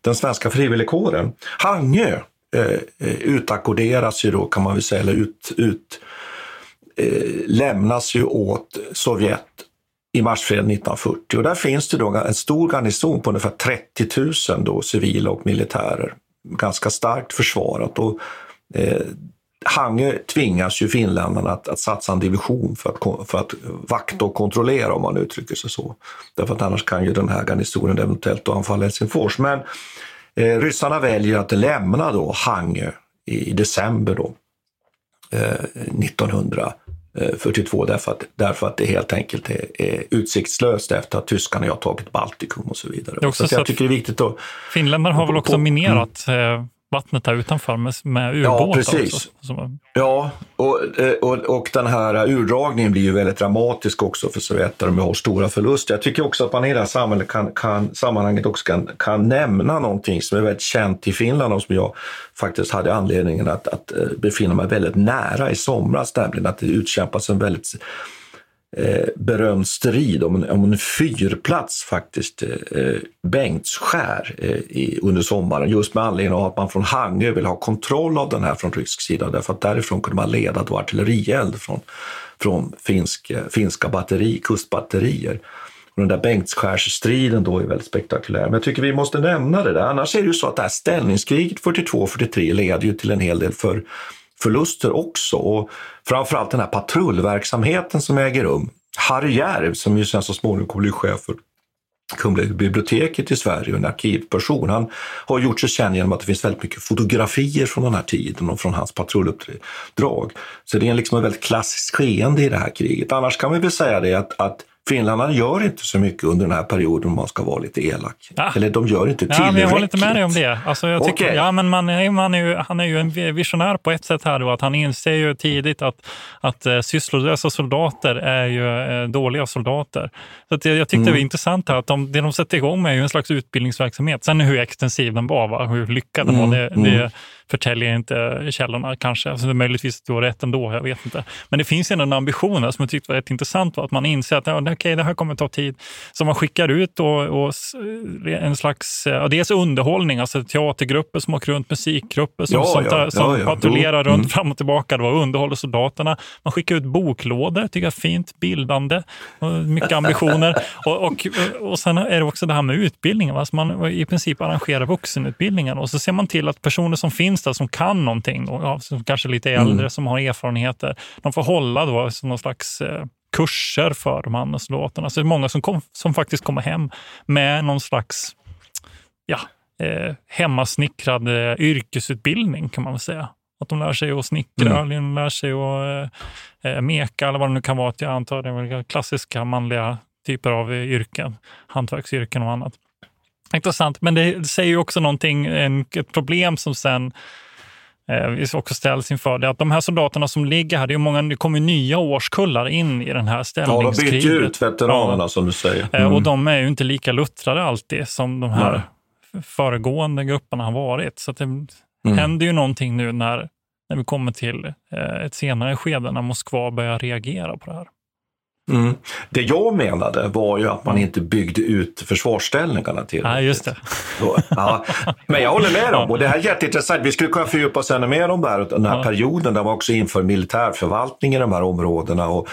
den svenska frivilligkåren. Hangö eh, eh, utackorderas ju då kan man väl säga, eller ut, ut eh, lämnas ju åt Sovjet i marsfreden 1940 och där finns det då en stor garnison på ungefär 30 000 då, civila och militärer. Ganska starkt försvarat. Och, eh, Hangö tvingas ju finländarna att, att satsa en division för att, för att vakta och kontrollera om man uttrycker sig så. Därför att annars kan ju den här garnisonen eventuellt anfalla Helsingfors. Men eh, ryssarna väljer att lämna då Hangö i, i december då, eh, 1942 därför att, därför att det helt enkelt är, är utsiktslöst efter att tyskarna har tagit Baltikum och så vidare. Det så, så jag tycker det är viktigt att... Finländarna har väl också minerat mm. Vattnet här utanför med, med ubåtar Ja, precis. också. Ja, och, eh, och, och den här urdragningen blir ju väldigt dramatisk också för Sovjet där de har stora förluster. Jag tycker också att man i det här kan, kan, sammanhanget också kan, kan nämna någonting som är väldigt känt i Finland och som jag faktiskt hade anledningen att, att eh, befinna mig väldigt nära i somras, nämligen att det utkämpas en väldigt eh, berömd strid om en, om en fyrplats faktiskt, eh, Bengtsskär, eh, i, under sommaren, just med anledning av att man från Hangö vill ha kontroll av den här från rysk sida, därför att därifrån kunde man leda då artillerield från, från finsk, eh, finska batteri, kustbatterier. Och den där Bengtsskärsstriden då är väldigt spektakulär. Men jag tycker vi måste nämna det där. Annars är det ju så att det här ställningskriget 42-43 leder ju till en hel del för förluster också. Och framförallt den här patrullverksamheten som äger rum. Harry Järv, som ju sen så småningom kommer bli chef för Kungliga biblioteket i Sverige och en arkivperson. Han har gjort sig känd genom att det finns väldigt mycket fotografier från den här tiden och från hans patrulluppdrag. Så det är liksom ett väldigt klassiskt skeende i det här kriget. Annars kan man väl säga det att, att Finländarna gör inte så mycket under den här perioden om man ska vara lite elak. Ah. Eller de gör inte tillräckligt. Ja, men jag håller inte med dig om det. Alltså, jag tycker, Okej. ja, men man, är- man är ju, han är ju en visionär på ett sätt här. Då, att han inser ju tidigt att, att eh, sysslolösa soldater är ju eh, dåliga soldater. Så att jag, jag tyckte Mm. det var intressant här att de, det de sätter igång med är ju en slags utbildningsverksamhet. Sen hur extensiv den var, va? hur lyckad den Mm, var, det, mm. det förtäljer inte källorna kanske. Alltså, det möjligtvis du har rätt ändå, jag vet inte. Men det finns ändå en ambition som jag tyckte var rätt intressant. Va? Att man inser att ja, okej, det här kommer ta tid. Så man skickar ut och, och en slags, ja, dels underhållning, alltså teatergrupper som åker runt, musikgrupper som, Ja, som, ja, tar, som patrullerar Jo, runt mm. fram och tillbaka då, och underhåller soldaterna. Man skickar ut boklådor, tycker jag fint, bildande, mycket ambitioner. och, och, och sen är det också det här med utbildningen. Va? Så man i princip arrangerar vuxenutbildningen och så ser man till att personer som finns där som kan någonting, och, ja, som kanske lite äldre, Mm. som har erfarenheter, de får hålla då som någon slags eh, kurser för de andra soldaterna. Så det är många som, kom, som faktiskt kommer hem med någon slags ja, eh, hemmasnickrad eh, yrkesutbildning kan man väl säga. Att de lär sig att snickra, Mm. de lär sig att eh, eh, meka eller vad det nu kan vara. Jag antar det är klassiska manliga typer av eh, yrken, hantverksyrken och annat. Intressant, men det säger ju också någonting, en, ett problem som sen eh, vi också ställs inför. Det att de här soldaterna som ligger här, det, är många, det kommer nya årskullar in i den här Ja, de ställningskriget. byter ut veteranerna Ja. som du säger. Eh, Mm. Och de är ju inte lika luttrade alltid som de här Nej. föregående grupperna har varit. Så det Mm. händer ju någonting nu när, när vi kommer till eh, ett senare skede när Moskva börjar reagera på det här. Mm. Det jag menade var ju att man inte byggde ut försvarsställningarna till. Nej, just det. Så, ja. Men jag håller med dem och det här är jätteintressant. Vi skulle kunna fördjupa oss ännu mer om det här, den här Ja. perioden där man också inför militärförvaltning i de här områdena. Och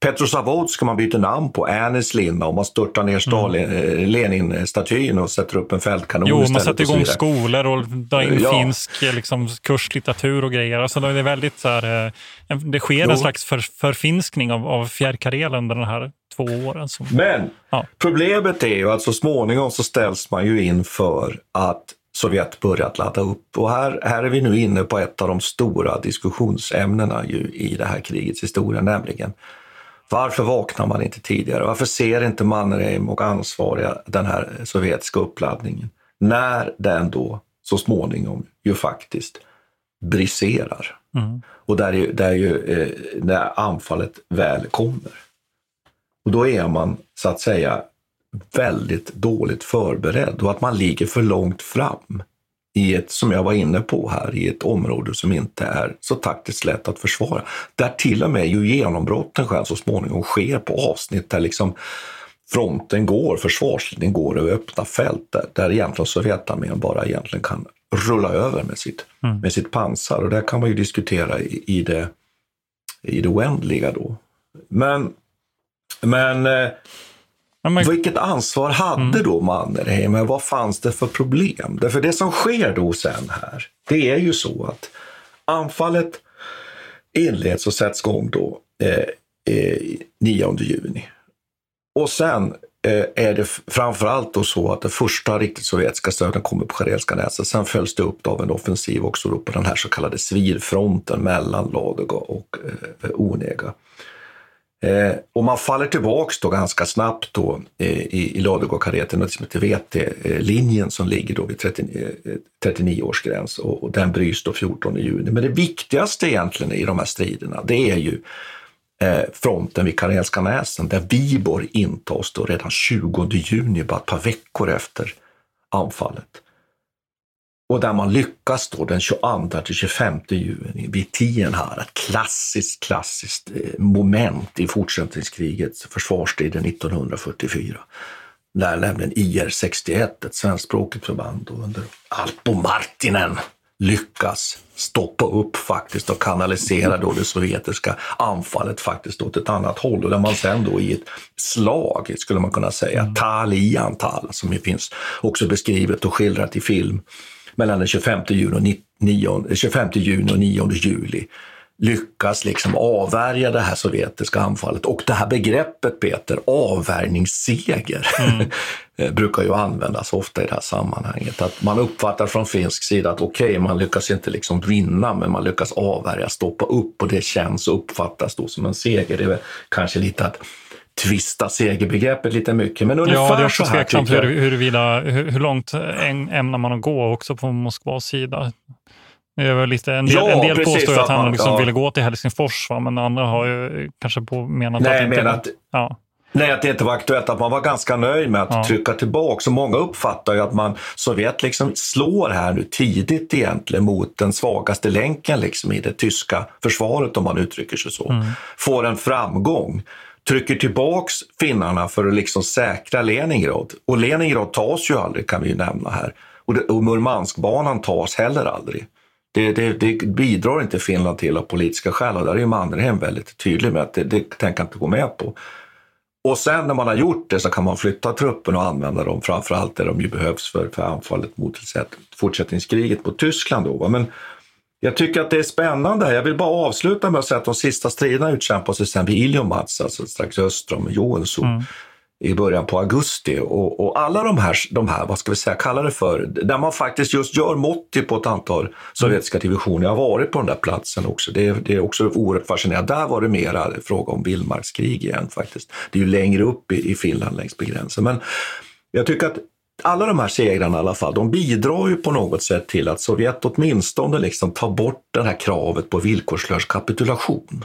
Petrozavodsk ska man byta namn på, Anneslina och man störtar ner Stalin, eh, Lenin-statyn och sätter upp en fältkanon Jo, man sätter igång skolor och drar in Ja. finsk eh, liksom, kurslitteratur och grejer. Alltså, det är väldigt så här, eh, det sker Jo. en slags för, förfinskning av, av Fjärrkarelen under de här två åren. Som, Men Ja. problemet är ju att så småningom så ställs man ju inför att Sovjet börjat ladda upp. Och här, här är vi nu inne på ett av de stora diskussionsämnena ju i det här krigets historia, nämligen varför vaknar man inte tidigare? Varför ser inte Mannerheim och ansvariga den här sovjetiska uppladdningen? När den då så småningom ju faktiskt briserar. Mm. Och där är, där är ju eh, när anfallet väl kommer. Och då är man så att säga väldigt dåligt förberedd och att man ligger för långt fram i ett, som jag var inne på här, i ett område som inte är så taktiskt lätt att försvara. Där till och med ju genombrotten själv så småningom sker på avsnitt där liksom fronten går, försvarslinjen går över öppna fält där, där egentligen Sovjetarmén bara egentligen kan rulla över med sitt, Mm. med sitt pansar. Och där kan man ju diskutera i, i, det, i det oändliga då. Men, men eh, men, vilket ansvar hade då Mannerheim? Vad fanns det för problem? Därför det som sker då sen här, det är ju så att anfallet inleds och sätts igång då eh, eh, 9 juni. Och sen eh, är det framförallt då så att det första riktigt sovjetiska stöden kommer på Karelska näset. Sen följs det upp av en offensiv också då på den här så kallade svirfronten mellan Ladoga och eh, Onega. Eh, och man faller tillbaks då ganska snabbt då eh, i, i Ladugårdkareten, något som liksom heter VT-linjen som ligger då vid 39, eh, 39 års gräns och, och, den bryts då 14 juni. Men det viktigaste egentligen i de här striderna, det är ju eh, fronten vid Karelska näsen där Viborg intas då redan 20 juni, bara ett par veckor efter anfallet. Och där man lyckas då den 22 till 25 juni vid Tienhaar, ett klassiskt, klassiskt eh, moment i fortsättningskrigets försvarstid 1944. Där nämligen IR 61, ett svenskspråkigt förband under Alpo Martinen, lyckas stoppa upp faktiskt och kanalisera då det sovjetiska anfallet faktiskt åt ett annat håll och där man sen då i ett slag, skulle man kunna säga, tal i antal, som ju finns också beskrivet och skildrat i film, mellan den 25 juni och 9, 25 juni och 9 juli lyckas liksom avvärja det här sovjetiska anfallet. Och det här begreppet, Peter, avvärjningsseger, mm. brukar ju användas ofta i det här sammanhanget. Att man uppfattar från finsk sida att okej, okay, man lyckas inte liksom vinna, men man lyckas avvärja, stoppa upp och det känns och uppfattas då som en seger. Det är väl kanske lite att tvista segerbegreppet lite mycket. Men ungefär ja, det är också så här tveksamt hur, huruvida, hur, hur långt ämnar man att gå också på Moskvas sida. Det lite, en del, ja, en del påstår att, han liksom ja. ville gå till Helsingfors, va? men andra har ju kanske på menat Nej, att, inte, menat, ja. Nej, att det inte var aktuellt, att man var ganska nöjd med att ja. trycka tillbaka. Så många uppfattar ju att man, Sovjet liksom slår här nu tidigt egentligen mot den svagaste länken liksom i det tyska försvaret, om man uttrycker sig så. Mm. Får en framgång trycker tillbaks finnarna för att liksom säkra Leningrad. Och Leningrad tas ju aldrig, kan vi ju nämna här. Och, det, och Murmanskbanan tas heller aldrig. Det, det, det, bidrar inte Finland till av politiska skäl och där är ju Mannerheim väldigt tydlig med att det, det tänker inte gå med på. Och sen när man har gjort det så kan man flytta truppen och använda dem framförallt där de ju behövs för, för anfallet mot fortsättningskriget mot Tyskland. Då. Men jag tycker att det är spännande. Jag vill bara avsluta med att säga att de sista striderna utkämpas sen vid Iljomats, alltså strax öster om Joensuu. Mm i början på augusti. Och, och, alla de här, de här, vad ska vi säga, kalla det för, där man faktiskt just gör mått på ett antal sovjetiska divisioner. Jag har varit på den där platsen också. Det, det är också oerhört fascinerande. Där var det mera fråga om vildmarkskrig igen faktiskt. Det är ju längre upp i, i Finland längs med gränsen. Men jag tycker att alla de här segrarna i alla fall, de bidrar ju på något sätt till att Sovjet åtminstone liksom tar bort det här kravet på villkorslös kapitulation.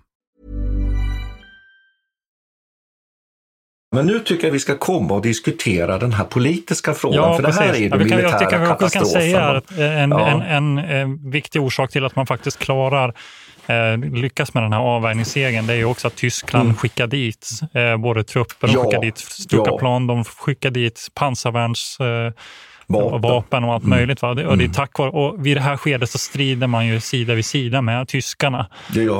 Men nu tycker jag vi ska komma och diskutera den här politiska frågan, ja, för det här är ju ja, den militära jag katastrofen. Jag kan säga att en, ja. en, en, en, viktig orsak till att man faktiskt klarar eh, lyckas med den här avvärjningssegern, det är ju också att Tyskland Mm. skickar dit eh, både trupper, de Ja, skickar dit ja. plan, de skickar dit pansarvärns eh, Vapen. vapen. och allt Mm. möjligt. Va? Det, och det är tack vare, och vid det här skedet så strider man ju sida vid sida med tyskarna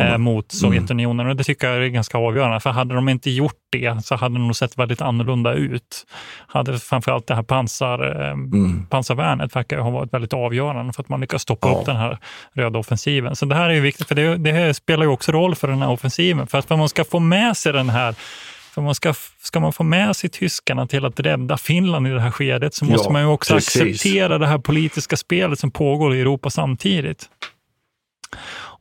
eh, mot Sovjetunionen. Och det tycker jag är ganska avgörande. För hade de inte gjort det så hade det nog sett väldigt annorlunda ut. Hade framförallt det här pansar, eh, pansarvärnet verkar ha varit väldigt avgörande för att man lyckas stoppa Ja. upp den här röda offensiven. Så det här är ju viktigt, för det, det spelar ju också roll för den här offensiven. För att man ska få med sig den här för man ska, ska man få med sig tyskarna till att rädda Finland i det här skedet så måste Ja, man ju också precis. acceptera det här politiska spelet som pågår i Europa samtidigt.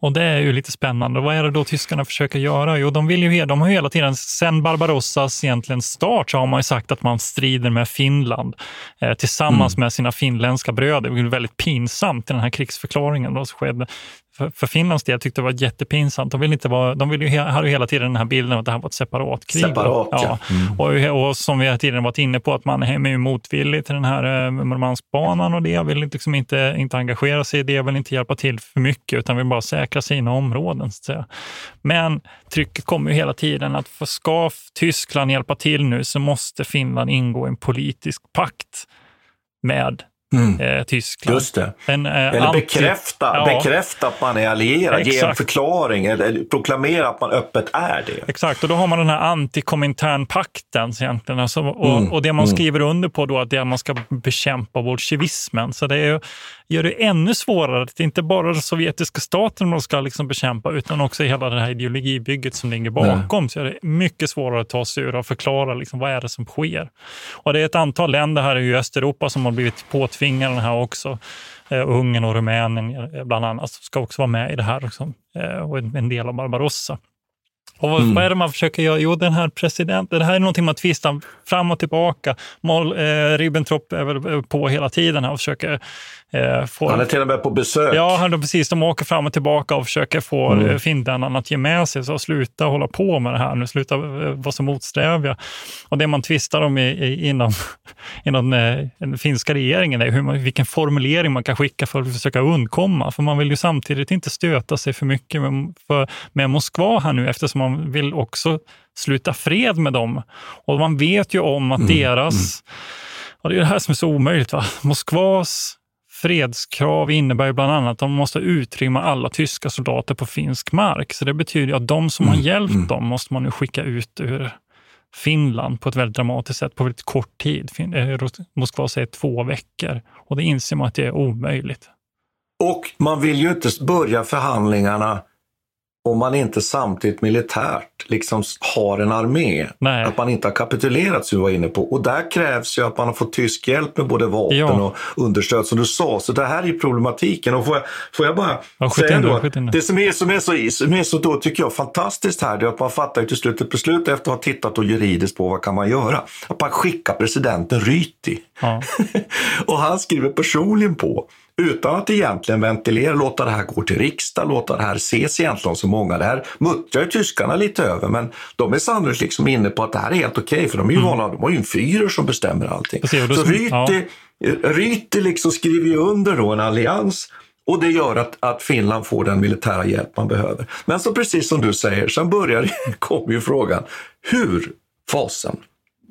Och det är ju lite spännande. Vad är det då tyskarna försöker göra? Jo, de, vill ju, de har ju hela tiden, sen Barbarossas egentligen start, så har man ju sagt att man strider med Finland eh, tillsammans med sina finländska bröder. Det var väldigt pinsamt i den här krigsförklaringen då, som skedde. För, för Finlands del tyckte det var jättepinsamt. De, vill inte vara, de vill ju, hade ju hela tiden den här bilden av att det här var ett separatkrig. då. Separat, ja. Mm. Och, och som vi hela tiden varit inne på, att man är motvillig till den här eh, Murmanskbanan och det, vill liksom inte, inte engagera sig i det, vill inte hjälpa till för mycket, utan vill bara säkra sina områden. Så att säga. Men trycket kommer ju hela tiden att för ska Tyskland hjälpa till nu så måste Finland ingå i en politisk pakt med Mm. eh, Tyskland. Just det. En, eh, Eller anti- bekräfta, Ja. bekräfta att man är allierad, ge en Exakt. förklaring eller, proklamera att man öppet är det. Exakt, och då har man den här antikominternpakten egentligen. Alltså, och, Mm, och det man mm. skriver under på då att det är att man ska bekämpa bolsjevismen. Så det är, ju- gör det ännu svårare. Det är inte bara den sovjetiska staten man ska liksom bekämpa, utan också hela det här ideologibygget som ligger bakom. Så är det mycket svårare att ta sig ur och förklara liksom, vad är det som sker. Och det är ett antal länder här i Östeuropa som har blivit påtvingade fingrarna här också. Eh, Ungern och Rumänien eh, bland annat ska också vara med i det här. liksom, Eh, och en del av Barbarossa. Och vad, Mm. vad är det man försöker göra? Jo, den här presidenten, det här är någonting man tvistar fram och tillbaka. Mol, eh, Ribbentrop är väl eh, på hela tiden här och försöker eh, få... Han är till och med på besök. Ja, han, precis. De åker fram och tillbaka och försöker få Mm. mm. finnarna att ge med sig. Så sluta hålla på med det här nu, sluta eh, vara så motsträviga. Och det man tvistar om i, i, inom, inom eh, den finska regeringen är hur man, vilken formulering man kan skicka för att försöka undkomma. För man vill ju samtidigt inte stöta sig för mycket med, för, med Moskva här nu eftersom man vill också sluta fred med dem. Och man vet ju om att deras... Och det är det här som är så omöjligt. Va? Moskvas fredskrav innebär ju bland annat att de måste utrymma alla tyska soldater på finsk mark. Så det betyder att de som har hjälpt dem måste man nu skicka ut ur Finland på ett väldigt dramatiskt sätt på väldigt kort tid. Eh, Moskva säger två veckor och det inser man att det är omöjligt. Och man vill ju inte börja förhandlingarna om man inte samtidigt militärt liksom har en armé. Nej. Att man inte har kapitulerat som vi var inne på. Och där krävs ju att man har fått tysk hjälp med både vapen Ja. och understöd som du sa. Så det här är ju problematiken. Och får jag, får jag bara Ja, säga in då, det. det som är, som, är så, som är så då tycker jag fantastiskt här, det är att man fattar ju till slut ett beslut efter att ha tittat och juridiskt på vad kan man göra. Att man skickar presidenten Ryti. Ja. Och han skriver personligen på, utan att egentligen ventilera, låta det här gå till riksdag, låta det här ses egentligen som många. Det här muttrar ju tyskarna lite över, men de är sannolikt liksom inne på att det här är helt okej, för de är ju vana, de har ju en fyrer som bestämmer allting. Precis, Så Ryti, Ryti liksom skriver ju under då en allians och det gör att, att Finland får den militära hjälp man behöver. Men så precis som du säger, sen börjar kommer ju frågan, hur fasen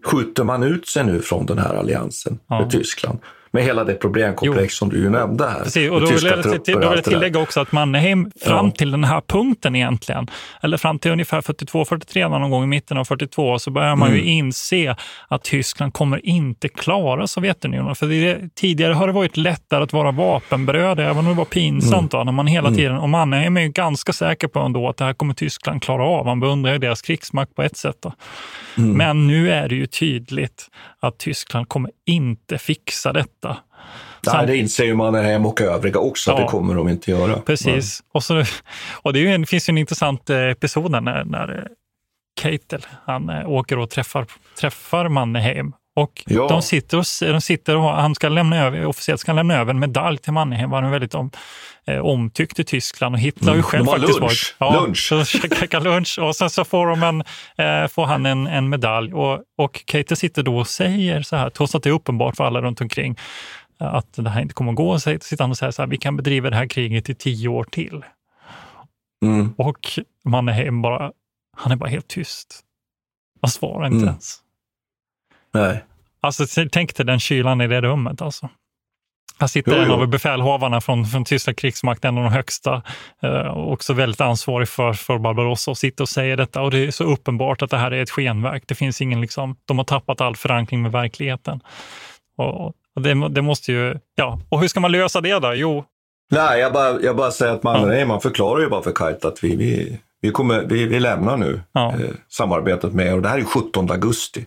skjuter man ut sig nu från den här alliansen Ja. med Tyskland? Med hela det problemkomplex som du ju nämnde här. Precis, och då vill, jag, till, då vill jag tillägga också att Mannerheim fram Ja. till den här punkten egentligen, eller fram till ungefär 42-43 någon gång i mitten av 42, så börjar man ju Mm. inse att Tyskland kommer inte klara Sovjetunionen. För det, tidigare har det varit lättare att vara vapenbröd, även om det var pinsamt. Va? När man hela Mm. tiden, och Mannerheim är ju ganska säker på ändå att det här kommer Tyskland klara av. Man beundrar ju deras krigsmakt på ett sätt. Då. Mm. Men nu är det ju tydligt att Tyskland kommer inte fixa detta. Nej, det inser ju Mannerheim och övriga också att Ja. det kommer de inte göra. Precis. Och, så, och det, en, finns ju en intressant eh, episod när, när eh, Keitel, han eh, åker och träffar, träffar Mannerheim. Och Ja. de sitter och, de sitter och han ska lämna över, officiellt ska han lämna över en medalj till Mannerheim. Han är väldigt om, eh, omtyckt i Tyskland och Hitler har ju Mm. själv faktiskt lunch. varit... Ja, Lunch. Så käkar lunch och sen så får, de en, eh, får han en, en medalj. Och, och Keitel sitter då och säger så här, trots att det är uppenbart för alla runt omkring, eh, att det här inte kommer att gå, så sitter han och säger så här, vi kan bedriva det här kriget i tio år till. Mm. Och Mannerheim bara, han är bara helt tyst. Han svarar inte Mm. ens. Nej. Alltså, tänk dig den kylan i det rummet. Alltså. Här sitter Jo, en jo. av befälhavarna från, från tyska krigsmakten, en av de högsta, eh, och också väldigt ansvarig för, för Barbarossa, och sitter och säger detta. Och det är så uppenbart att det här är ett skenverk. Det finns ingen, liksom, de har tappat all förankring med verkligheten. Och, och det, det måste ju, ja. Och hur ska man lösa det då? Jo, Nej, jag bara, jag bara säger att man, man förklarar ju bara för Kite att vi, vi, vi, kommer, vi, vi lämnar nu Ja. eh, samarbetet med, och det här är 17 augusti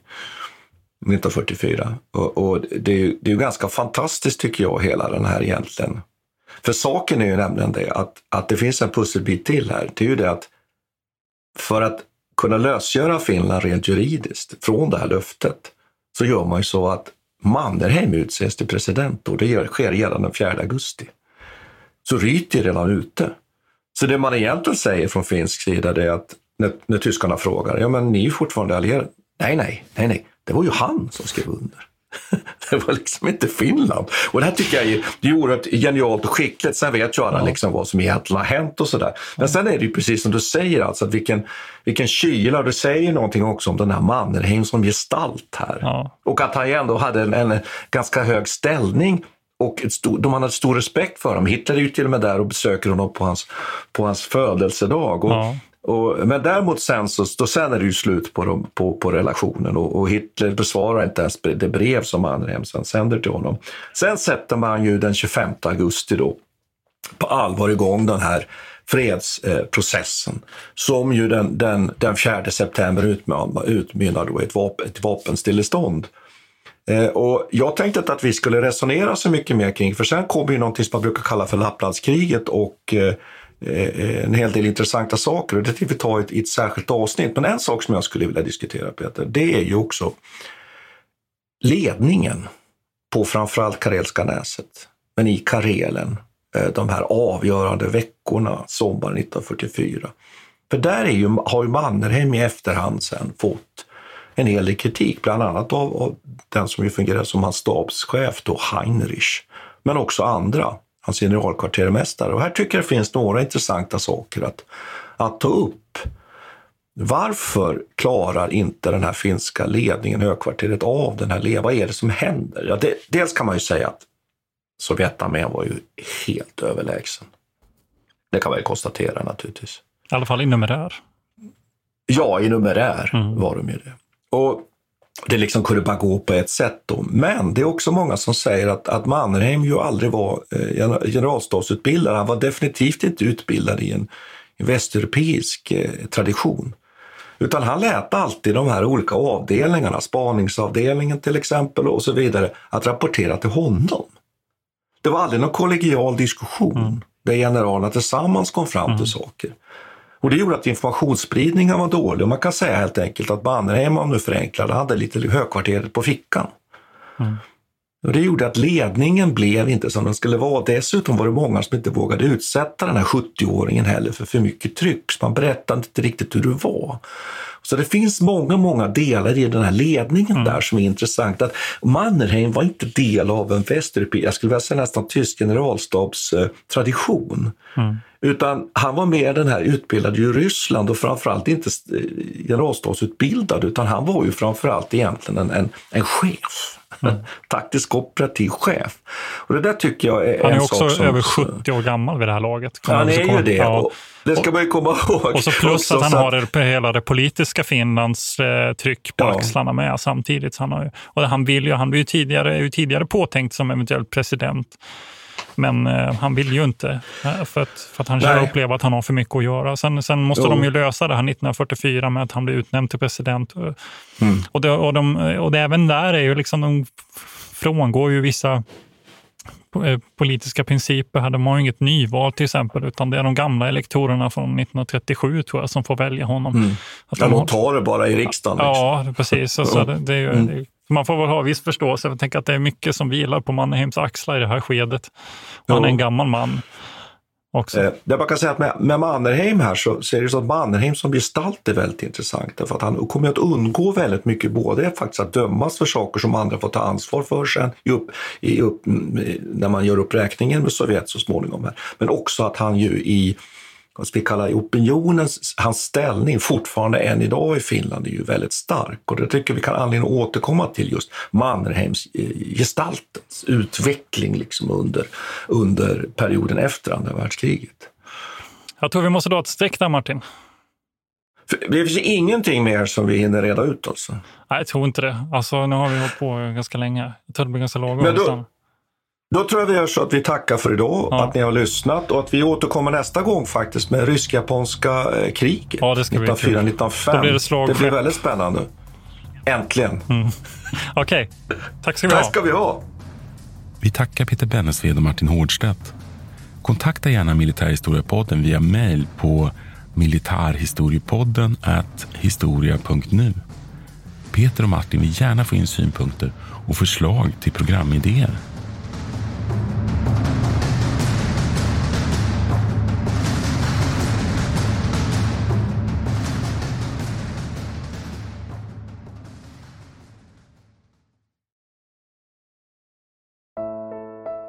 1944. Och, och det, är ju, det är ju ganska fantastiskt tycker jag, hela den här egentligen. För saken är ju nämligen det att, att det finns en pusselbit till här. Det är ju det att för att kunna lösgöra Finland rent juridiskt från det här löftet så gör man ju så att Mannerheim utses till president och det gör- sker redan den 4 augusti. Så Ryti är redan ute. Så det man egentligen säger från finsk sida är att när, när tyskarna frågar, ja men ni är ju fortfarande allierade. Nej, nej, nej, nej, det var ju han som skrev under. Det var liksom inte Finland. Och det här tycker jag är, det är oerhört genialt och skickligt. Sen vet ju alla liksom vad som egentligen har hänt och sådär. Men sen är det ju precis som du säger, alltså, att vilken, vilken kyla. Du säger någonting också om den här Mannerheim som gestalt här. Och att han ändå hade en, en ganska hög ställning och ett stor, de hade stor respekt för honom. Hitler är ju till och med där och besöker honom på hans, på hans födelsedag. Och, och, men däremot sen, så, då sen är det ju slut på, de, på, på relationen och, och Hitler besvarar inte ens det brev som Mannerheim sänder till honom. Sen sätter man ju den 25 augusti då på allvar igång den här fredsprocessen som ju den, den, den 4 september utmynnar, utmynnar då i ett, vapen, ett vapenstillestånd. Eh, och jag tänkte inte att vi skulle resonera så mycket mer kring, för sen kommer ju någonting som man brukar kalla för Lapplandskriget och eh, Eh, eh, en hel del intressanta saker. Och det tänkte vi ta i ett, i ett särskilt avsnitt. Men en sak som jag skulle vilja diskutera Peter, det är ju också ledningen på framförallt Karelska näset, men i Karelen, eh, de här avgörande veckorna sommaren 1944. För där är ju, har ju Mannerheim i efterhand sen fått en hel del kritik, bland annat av, av den som ju fungerar som hans stabschef då, Heinrich, men också andra, hans generalkvartermästare. Och här tycker jag det finns några intressanta saker att, att ta upp. Varför klarar inte den här finska ledningen, högkvarteret, av den här ledningen? Vad är det som händer? Ja, det, dels kan man ju säga att Sovjetarmén var ju helt överlägsen. Det kan man ju konstatera naturligtvis. i alla fall i numerär. Ja, i numerär var de ju det. Och det liksom kunde bara gå på ett sätt då. Men det är också många som säger att, att Mannerheim ju aldrig var eh, gener- generalstabsutbildad. Han var definitivt inte utbildad i en, västeuropeisk eh, tradition. Utan han lät alltid de här olika avdelningarna, spaningsavdelningen till exempel och så vidare, att rapportera till honom. Det var aldrig någon kollegial diskussion där generalerna tillsammans kom fram till saker. Och det gjorde att informationsspridningen var dålig och man kan säga helt enkelt att Mannerheim, om nu förenklade, hade lite högkvarteret på fickan. Mm. Och det gjorde att ledningen blev inte som den skulle vara. Dessutom var det många som inte vågade utsätta den här 70-åringen heller för för mycket tryck. Så man berättade inte riktigt hur det var. Så det finns många, många delar i den här ledningen där som är intressant. Att Mannerheim var inte del av en västeuropeisk, jag skulle vilja säga nästan tysk generalstabstradition. Utan han var mer den här utbildade i Ryssland och framförallt inte eh, generalstabsutbildad utan han var ju framförallt egentligen en, en, en chef. Taktisk operativ chef. Och det där tycker jag är Han är också som... över 70 år gammal vid det här laget. Han är ju det. Och det ska man ju komma ihåg. Och så plus också, att han så har det, hela det politiska Finlands eh, tryck på Ja. axlarna med samtidigt. Så han, har och han, vill ju, han var ju tidigare, är ju tidigare påtänkt som eventuell president. Men eh, han vill ju inte, eh, för att, för att han Nej. upplever att han har för mycket att göra. Sen, sen måste Jo. de ju lösa det här 1944 med att han blir utnämnd till president. Mm. Och, det, och, de, och det, även där är ju liksom, de frångår ju vissa eh, politiska principer. här. De har ju inget nyval till exempel, utan det är de gamla elektorerna från 1937 tror jag som får välja honom. Mm. Att Ja, de har- tar det bara i riksdagen. liksom. Ja, precis. Så, så Ja. det, det är ju, Mm. Man får väl ha viss förståelse. Jag tänker att det är mycket som vilar på Mannerheims axlar i det här skedet. Han är en gammal man också. Eh, det man kan säga att med, med Mannerheim här så, så är det så att Mannerheim som gestalt är väldigt intressant. Därför att han kommer att undgå väldigt mycket, både faktiskt att dömas för saker som andra får ta ansvar för sen i upp, i upp, när man gör upp räkningen med Sovjet så småningom. Här. Men också att han ju i vad vi kalla opinionens, hans ställning fortfarande än idag i Finland är ju väldigt stark. Och det tycker vi kan anledning att återkomma till just Mannerheims gestaltens utveckling liksom under, under perioden efter andra världskriget. Jag tror vi måste dra ett streck där Martin. Det finns ingenting mer som vi hinner reda ut alltså? Nej, jag tror inte det. Alltså, nu har vi hållit på ganska länge. Jag tror det blir ganska lagom. Men då, då tror jag vi gör så att vi tackar för idag, ja. att ni har lyssnat och att vi återkommer nästa gång faktiskt med rysk-japanska eh, kriget. Ja, det ska 1904-1905. bli det, det blir väldigt spännande. Äntligen. Mm. Okej, okay. tack ska vi ha. Tack ska vi ha. Vi tackar Peter Bennesved och Martin Hårdstedt. Kontakta gärna Militärhistoriepodden via mejl på militarhistoriepodden historia.nu. Peter och Martin vill gärna få in synpunkter och förslag till programidéer.